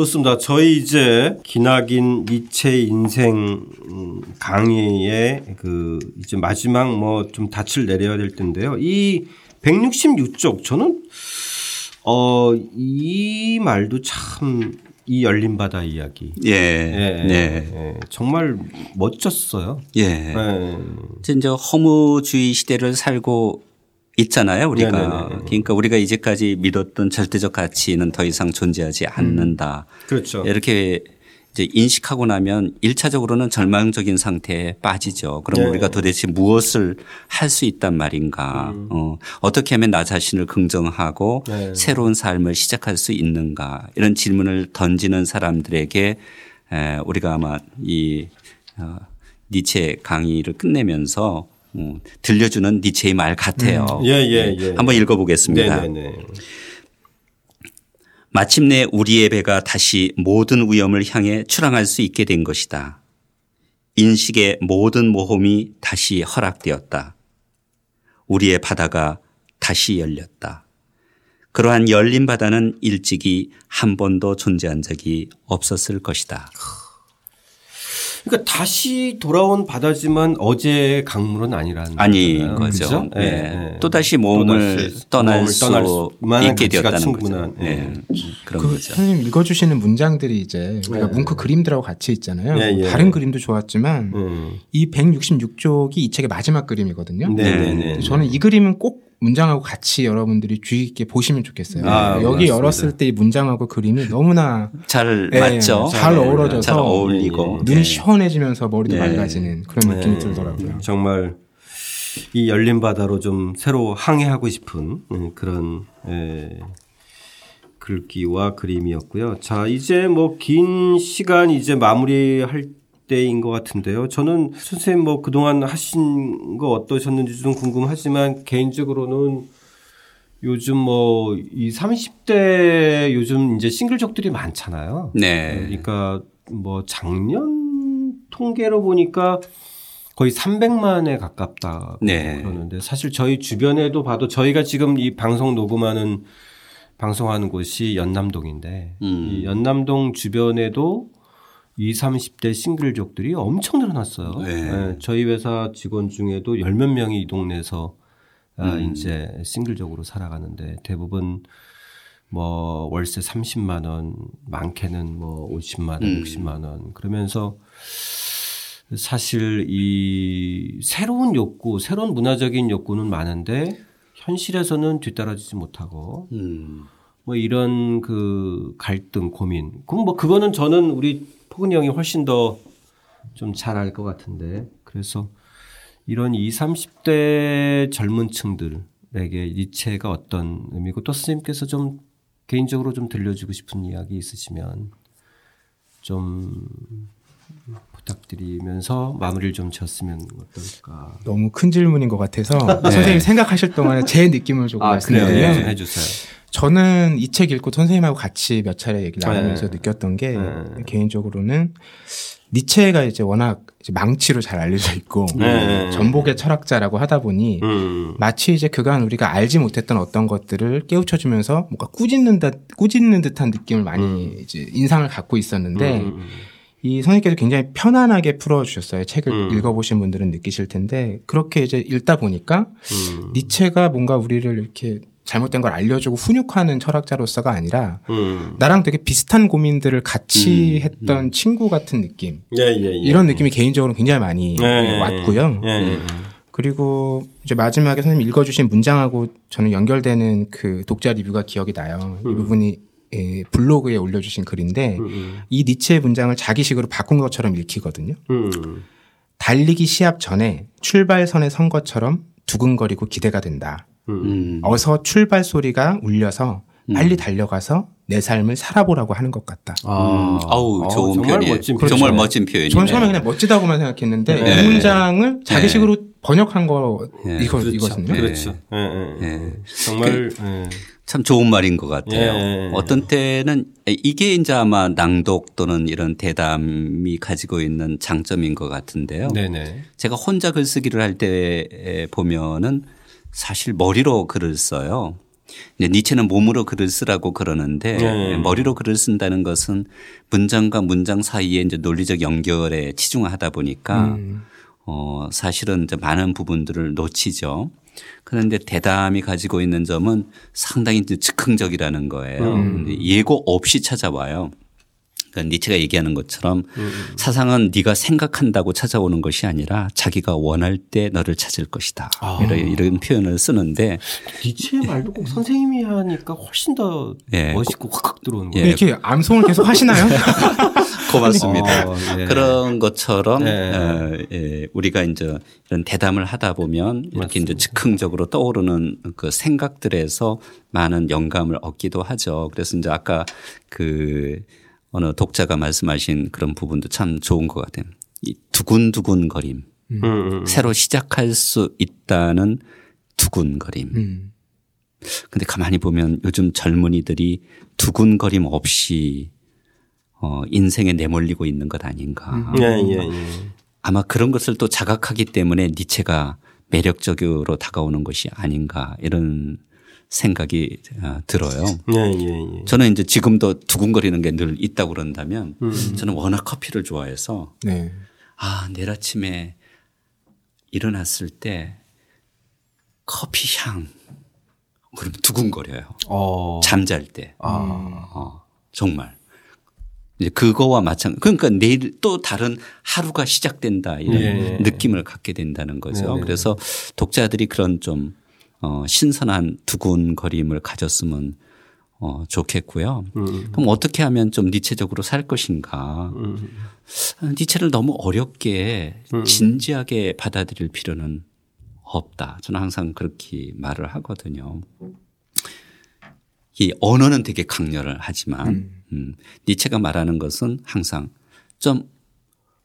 좋습니다. 저희 이제 기나긴 니체 인생 음, 강의의 그 이제 마지막 뭐 좀 닻을 내려야 될 텐데요. 이 166쪽 저는 어 이 말도 참 이 열린 바다 이야기.
예.
예,
네.
예, 정말 멋졌어요.
예.
예.
이제 허무주의 시대를 살고 있잖아요, 우리가.
네네네.
그러니까 우리가 이제까지 믿었던 절대적 가치는 더 이상 존재하지 않는다.
그렇죠.
이렇게 이제 인식하고 나면 1차적으로는 절망적인 상태에 빠지죠. 그럼
네.
우리가 도대체 무엇을 할 수 있단 말인가. 어, 어떻게 하면 나 자신을 긍정하고
네.
새로운 삶을 시작할 수 있는가. 이런 질문을 던지는 사람들에게 에, 우리가 아마 이 어, 니체 강의를 끝내면서 음, 들려주는 니체의 말 같아요.
예, 예, 예.
한번 읽어보겠습니다.
네 네 네.
마침내 우리의 배가 다시 모든 위험을 향해 출항할 수 있게 된 것이다. 인식의 모든 모험이 다시 허락되었다. 우리의 바다가 다시 열렸다. 그러한 열린 바다는 일찍이 한 번도 존재한 적이 없었을 것이다.
그러니까 다시 돌아온 바다지만 어제의 강물은 아니라는
아닌. 거죠.
그죠?
예.
예, 예.
또다시 몸을
또다시
떠날
몸을
수
떠날 수 만한
있게 되었다는
충분한,
거죠.
예.
예. 그런
그
거죠.
선생님 읽어주시는 문장들이 이제 우리가 뭉크 그림들하고 같이 있잖아요.
예, 예.
다른 그림도 좋았지만
음.
이 166쪽이 이 책의 마지막 그림이거든요.
네네네.
저는 이 그림은 꼭 문장하고 같이 여러분들이 주의 깊게 보시면 좋겠어요.
아,
여기
맞습니다.
열었을 때 이 문장하고 그림이 너무나
잘
예,
맞죠.
잘
예.
어우러져서
잘 어울리고.
눈이
예.
시원해지면서 머리도
네.
맑아지는 그런 느낌이
네.
들더라고요.
정말 이 열린 바다로 좀 새로 항해하고 싶은 음, 그런 에, 글귀와 그림이었고요. 자, 이제 뭐 긴 시간 이제 마무리할 때인 것 같은데요. 저는 선생님 뭐 그동안 하신 거 어떠셨는지 좀 궁금하지만 개인적으로는 요즘 뭐 이 30대 요즘 이제 싱글족들이 많잖아요.
네.
그러니까 뭐 작년 통계로 보니까 거의 300만에 가깝다
네.
그러는데 사실 저희 주변에도 봐도 저희가 지금 이 방송 녹음하는 방송하는 곳이 연남동인데
음.
이 연남동 주변에도 20, 30대 싱글족들이 엄청 늘어났어요.
네.
예, 저희 회사 직원 중에도 열 몇 명이 이 동네에서 아, 이제 싱글적으로 살아가는데 대부분 뭐 월세 30만 원, 많게는 뭐 50만 원,
음.
60만 원 그러면서 사실 이 새로운 욕구, 새로운 문화적인 욕구는 많은데 현실에서는 뒤따라지지 못하고
음.
뭐 이런 그 갈등, 고민. 그럼 뭐 그거는 저는 우리 포근이 형이 훨씬 더 좀 잘 알 것 같은데. 그래서 이런 20, 30대 젊은 층들에게 니체가 어떤 의미고 또 선생님께서 좀 개인적으로 좀 들려주고 싶은 이야기 있으시면 좀 부탁드리면서 마무리를 좀 지었으면 어떨까.
너무 큰 질문인 것 같아서 선생님 생각하실 동안에 제 느낌을 조금
아?
말씀드리면
네, 해주세요.
저는 이 책 읽고 선생님하고 같이 몇 차례 얘기를 나누면서
네.
느꼈던 게
네.
개인적으로는 니체가 이제 워낙 이제 망치로 잘 알려져 있고
네.
전복의 철학자라고 하다 보니
음.
마치 이제 그간 우리가 알지 못했던 어떤 것들을 깨우쳐주면서 뭔가 꾸짖는다 꾸짖는 듯한 느낌을 많이 이제 인상을 갖고 있었는데
음.
이 선생님께서 굉장히 편안하게 풀어주셨어요. 책을
음.
읽어보신 분들은 느끼실 텐데 그렇게 이제 읽다 보니까
음.
니체가 뭔가 우리를 이렇게 잘못된 걸 알려주고 훈육하는 철학자로서가 아니라
음.
나랑 되게 비슷한 고민들을 같이 했던 친구 같은 느낌.
예, 예, 예.
이런 느낌이 개인적으로 굉장히 많이
네.
왔고요.
예, 예.
그리고 이제 마지막에 선생님 읽어주신 문장하고 저는 연결되는 그 독자 리뷰가 기억이 나요. 이 부분이 예, 블로그에 올려주신 글인데
음.
이 니체의 문장을 자기식으로 바꾼 것처럼 읽히거든요.
음.
달리기 시합 전에 출발선에 선 것처럼 두근거리고 기대가 된다.
음.
어서 출발 소리가 울려서 빨리 달려가서 내 삶을 살아보라고 하는 것 같다.
아,
아우
어,
좋은
정말
표현이에요.
멋진
정말
표현이네요.
멋진 표현이네요.
저는 처음에 그냥 멋지다고만 생각했는데
네.
이 문장을 자기식으로 번역한 거
네.
이거
그렇죠.
이거든요.
그렇죠. 예, 예, 예.
예.
정말 예.
참 좋은 말인 것 같아요.
예.
어떤 때는 이게 이제 아마 낭독 또는 이런 대담이 가지고 있는 장점인 것 같은데요.
네네.
제가 혼자 글쓰기를 할 때 보면은 사실 머리로 글을 써요. 이제 니체는 몸으로 글을 쓰라고 그러는데
네.
머리로 글을 쓴다는 것은 문장과 문장 사이에 이제 논리적 연결에 치중하다 보니까
음.
어 사실은 이제 많은 부분들을 놓치죠. 그런데 대담이 가지고 있는 점은 상당히 즉흥적이라는 거예요.
음.
예고 없이 찾아와요. 그러니까 니체가 얘기하는 것처럼 사상은 네가 생각한다고 찾아오는 것이 아니라 자기가 원할 때 너를 찾을 것이다. 이런, 이런 표현을 쓰는데
니체의 말도 꼭 선생님이 하니까 훨씬 더
예.
멋있고 확확 들어오는
예.
거예요.
이렇게 암송을 계속 하시나요?
고맙습니다.
어, 예.
그런 것처럼
네.
어, 예, 우리가 이제 이런 대담을 하다 보면 이렇게 이제 즉흥적으로 떠오르는 그 생각들에서 많은 영감을 얻기도 하죠. 그래서 이제 아까 그 어느 독자가 말씀하신 그런 부분도 참 좋은 것 같아요. 이 두근두근 거림.
음, 음.
새로 시작할 수 있다는 두근거림.
음.
근데 가만히 보면 요즘 젊은이들이 두근거림 없이 어, 인생에 내몰리고 있는 것 아닌가.
예, 예, 예.
아마 그런 것을 또 자각하기 때문에 니체가 매력적으로 다가오는 것이 아닌가 이런 생각이 어, 들어요.
예, 예, 예.
저는 이제 지금도 두근거리는 게 늘 있다고 그런다면
음.
저는 워낙 커피를 좋아해서
네.
아, 내일 아침에 일어났을 때 커피 향. 그러면 두근거려요.
어.
잠잘 때.
아.
어, 정말. 이제 그거와 마찬가지. 그러니까 내일 또 다른 하루가 시작된다 이런
예.
느낌을 갖게 된다는 거죠.
네네.
그래서 독자들이 그런 좀 어, 신선한 두근거림을 가졌으면 어, 좋겠고요.
음.
그럼 어떻게 하면 좀 니체적으로 살 것인가?
음.
니체를 너무 어렵게 진지하게 받아들일 필요는 없다. 저는 항상 그렇게 말을 하거든요. 이 언어는 되게 강렬을 하지만 음, 니체가 말하는 것은 항상 좀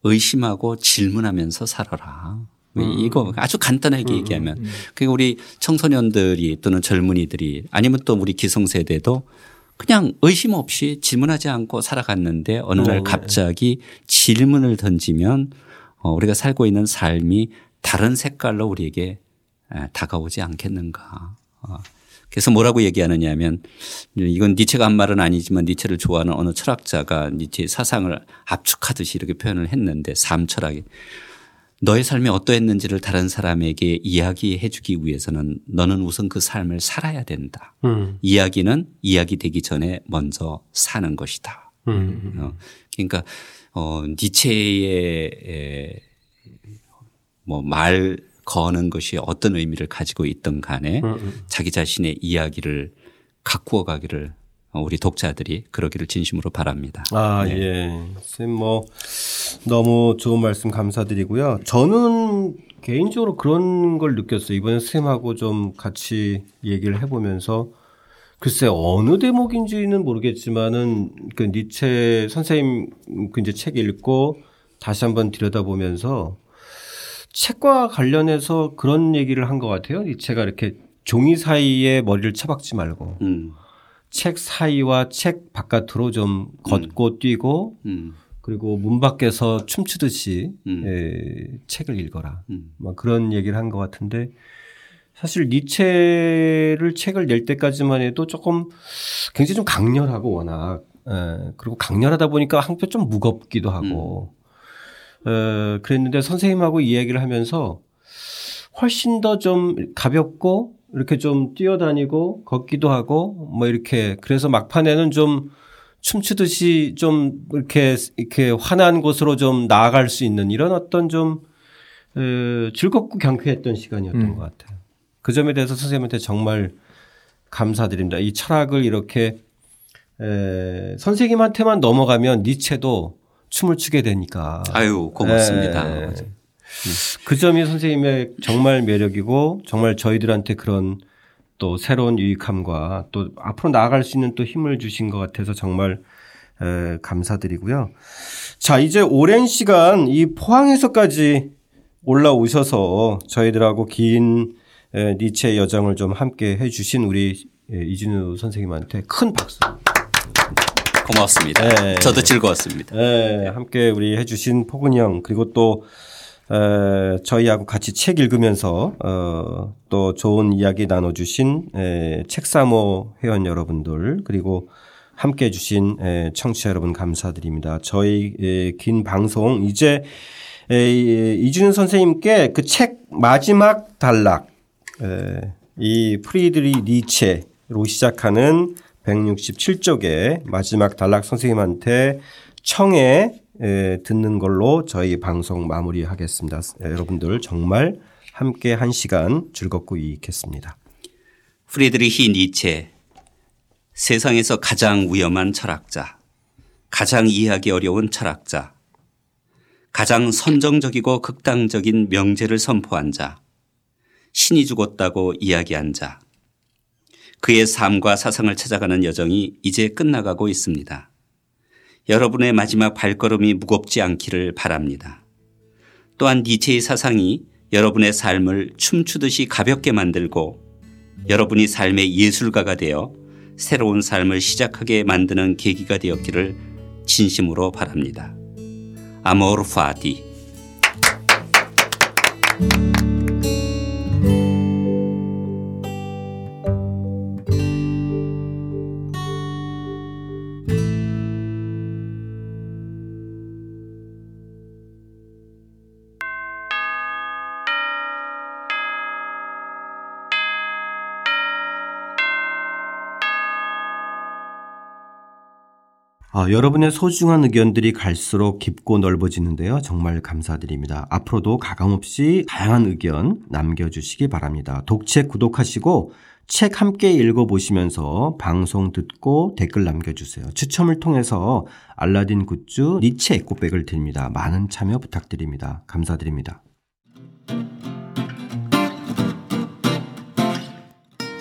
의심하고 질문하면서 살아라. 왜 이거 아주 간단하게 얘기하면 그 우리 청소년들이 또는 젊은이들이 아니면 또 우리 기성세대도 그냥 의심 없이 질문하지 않고 살아갔는데 어느 날 갑자기 질문을 던지면 어, 우리가 살고 있는 삶이 다른 색깔로 우리에게 에, 다가오지 않겠는가. 어, 그래서 뭐라고 얘기하느냐 하면 이건 니체가 한 말은 아니지만 니체를 좋아하는 어느 철학자가 니체의 사상을 압축하듯이 이렇게 표현을 했는데 삶 철학이 너의 삶이 어떠했는지를 다른 사람에게 이야기해 주기 위해서는 너는 우선 그 삶을 살아야 된다.
음.
이야기는 이야기 되기 전에 먼저 사는 것이다.
음.
어, 그러니까 어 니체의 에, 뭐말 거는 것이 어떤 의미를 가지고 있든 간에 자기 자신의 이야기를 가꾸어 가기를 어, 우리 독자들이 그러기를 진심으로 바랍니다.
아, 예. 선생님 뭐 너무 좋은 말씀 감사드리고요. 저는 개인적으로 그런 걸 느꼈어요. 이번에 선생님하고 좀 같이 얘기를 해보면서 글쎄 어느 대목인지는 모르겠지만은 그 니체 선생님 그 이제 책 읽고 다시 한번 들여다보면서 책과 관련해서 그런 얘기를 한 것 같아요. 니체가 이렇게 종이 사이에 머리를 처박지 말고
음,
책 사이와 책 바깥으로 좀 걷고 뛰고
음,
그리고 문 밖에서 춤추듯이
음.
에, 책을 읽어라.
음.
막 그런 얘기를 한 것 같은데 사실 니체를 책을 낼 때까지만 해도 조금 굉장히 좀 강렬하고 워낙 에, 그리고 강렬하다 보니까 한편 좀 무겁기도 하고 에, 그랬는데 선생님하고 이 얘기를 하면서 훨씬 더 좀 가볍고 이렇게 좀 뛰어다니고 걷기도 하고 뭐 이렇게 그래서 막판에는 좀 춤추듯이 좀 이렇게 이렇게 환한 곳으로 좀 나아갈 수 있는 이런 어떤 좀 에, 즐겁고 경쾌했던 시간이었던 것 같아요. 그 점에 대해서 선생님한테 정말 감사드립니다. 이 철학을 이렇게 에, 선생님한테만 넘어가면 니체도 춤을 추게 되니까.
아유 고맙습니다.
예. 그 점이 선생님의 정말 매력이고 정말 저희들한테 그런 또 새로운 유익함과 또 앞으로 나아갈 수 있는 또 힘을 주신 것 같아서 정말 에, 감사드리고요. 자, 이제 오랜 시간 이 포항에서까지 올라오셔서 저희들하고 긴 에, 니체의 여정을 좀 함께 해주신 우리 에, 이진우 선생님한테 큰 박수.
고맙습니다.
네.
저도 즐거웠습니다.
네, 함께 우리 해주신 포근이 형 그리고 또 에, 저희하고 같이 책 읽으면서 어, 또 좋은 이야기 나눠주신 에, 책사모 회원 여러분들 그리고 함께 해주신 에, 청취자 여러분 감사드립니다. 저희 에, 긴 방송 이제 에, 이- 이준현 선생님께 그 책 마지막 단락 에, 이 프리드리 니체로 시작하는 167쪽의 마지막 단락 선생님한테 청 에 듣는 걸로 저희 방송 마무리하겠습니다. 여러분들 정말 함께 한 시간 즐겁고 유익했습니다.
프리드리히 니체 세상에서 가장 위험한 철학자, 가장 이해하기 어려운 철학자, 가장 선정적이고 극단적인 명제를 선포한 자, 신이 죽었다고 이야기한 자, 그의 삶과 사상을 찾아가는 여정이 이제 끝나가고 있습니다. 여러분의 마지막 발걸음이 무겁지 않기를 바랍니다. 또한 니체의 사상이 여러분의 삶을 춤추듯이 가볍게 만들고 여러분이 삶의 예술가가 되어 새로운 삶을 시작하게 만드는 계기가 되었기를 진심으로 바랍니다. 아모르 파디
아, 여러분의 소중한 의견들이 갈수록 깊고 넓어지는데요. 정말 감사드립니다. 앞으로도 가감없이 다양한 의견 남겨주시기 바랍니다. 독책 구독하시고 책 함께 읽어보시면서 방송 듣고 댓글 남겨주세요. 추첨을 통해서 알라딘 굿즈 니체 에코백을 드립니다. 많은 참여 부탁드립니다. 감사드립니다.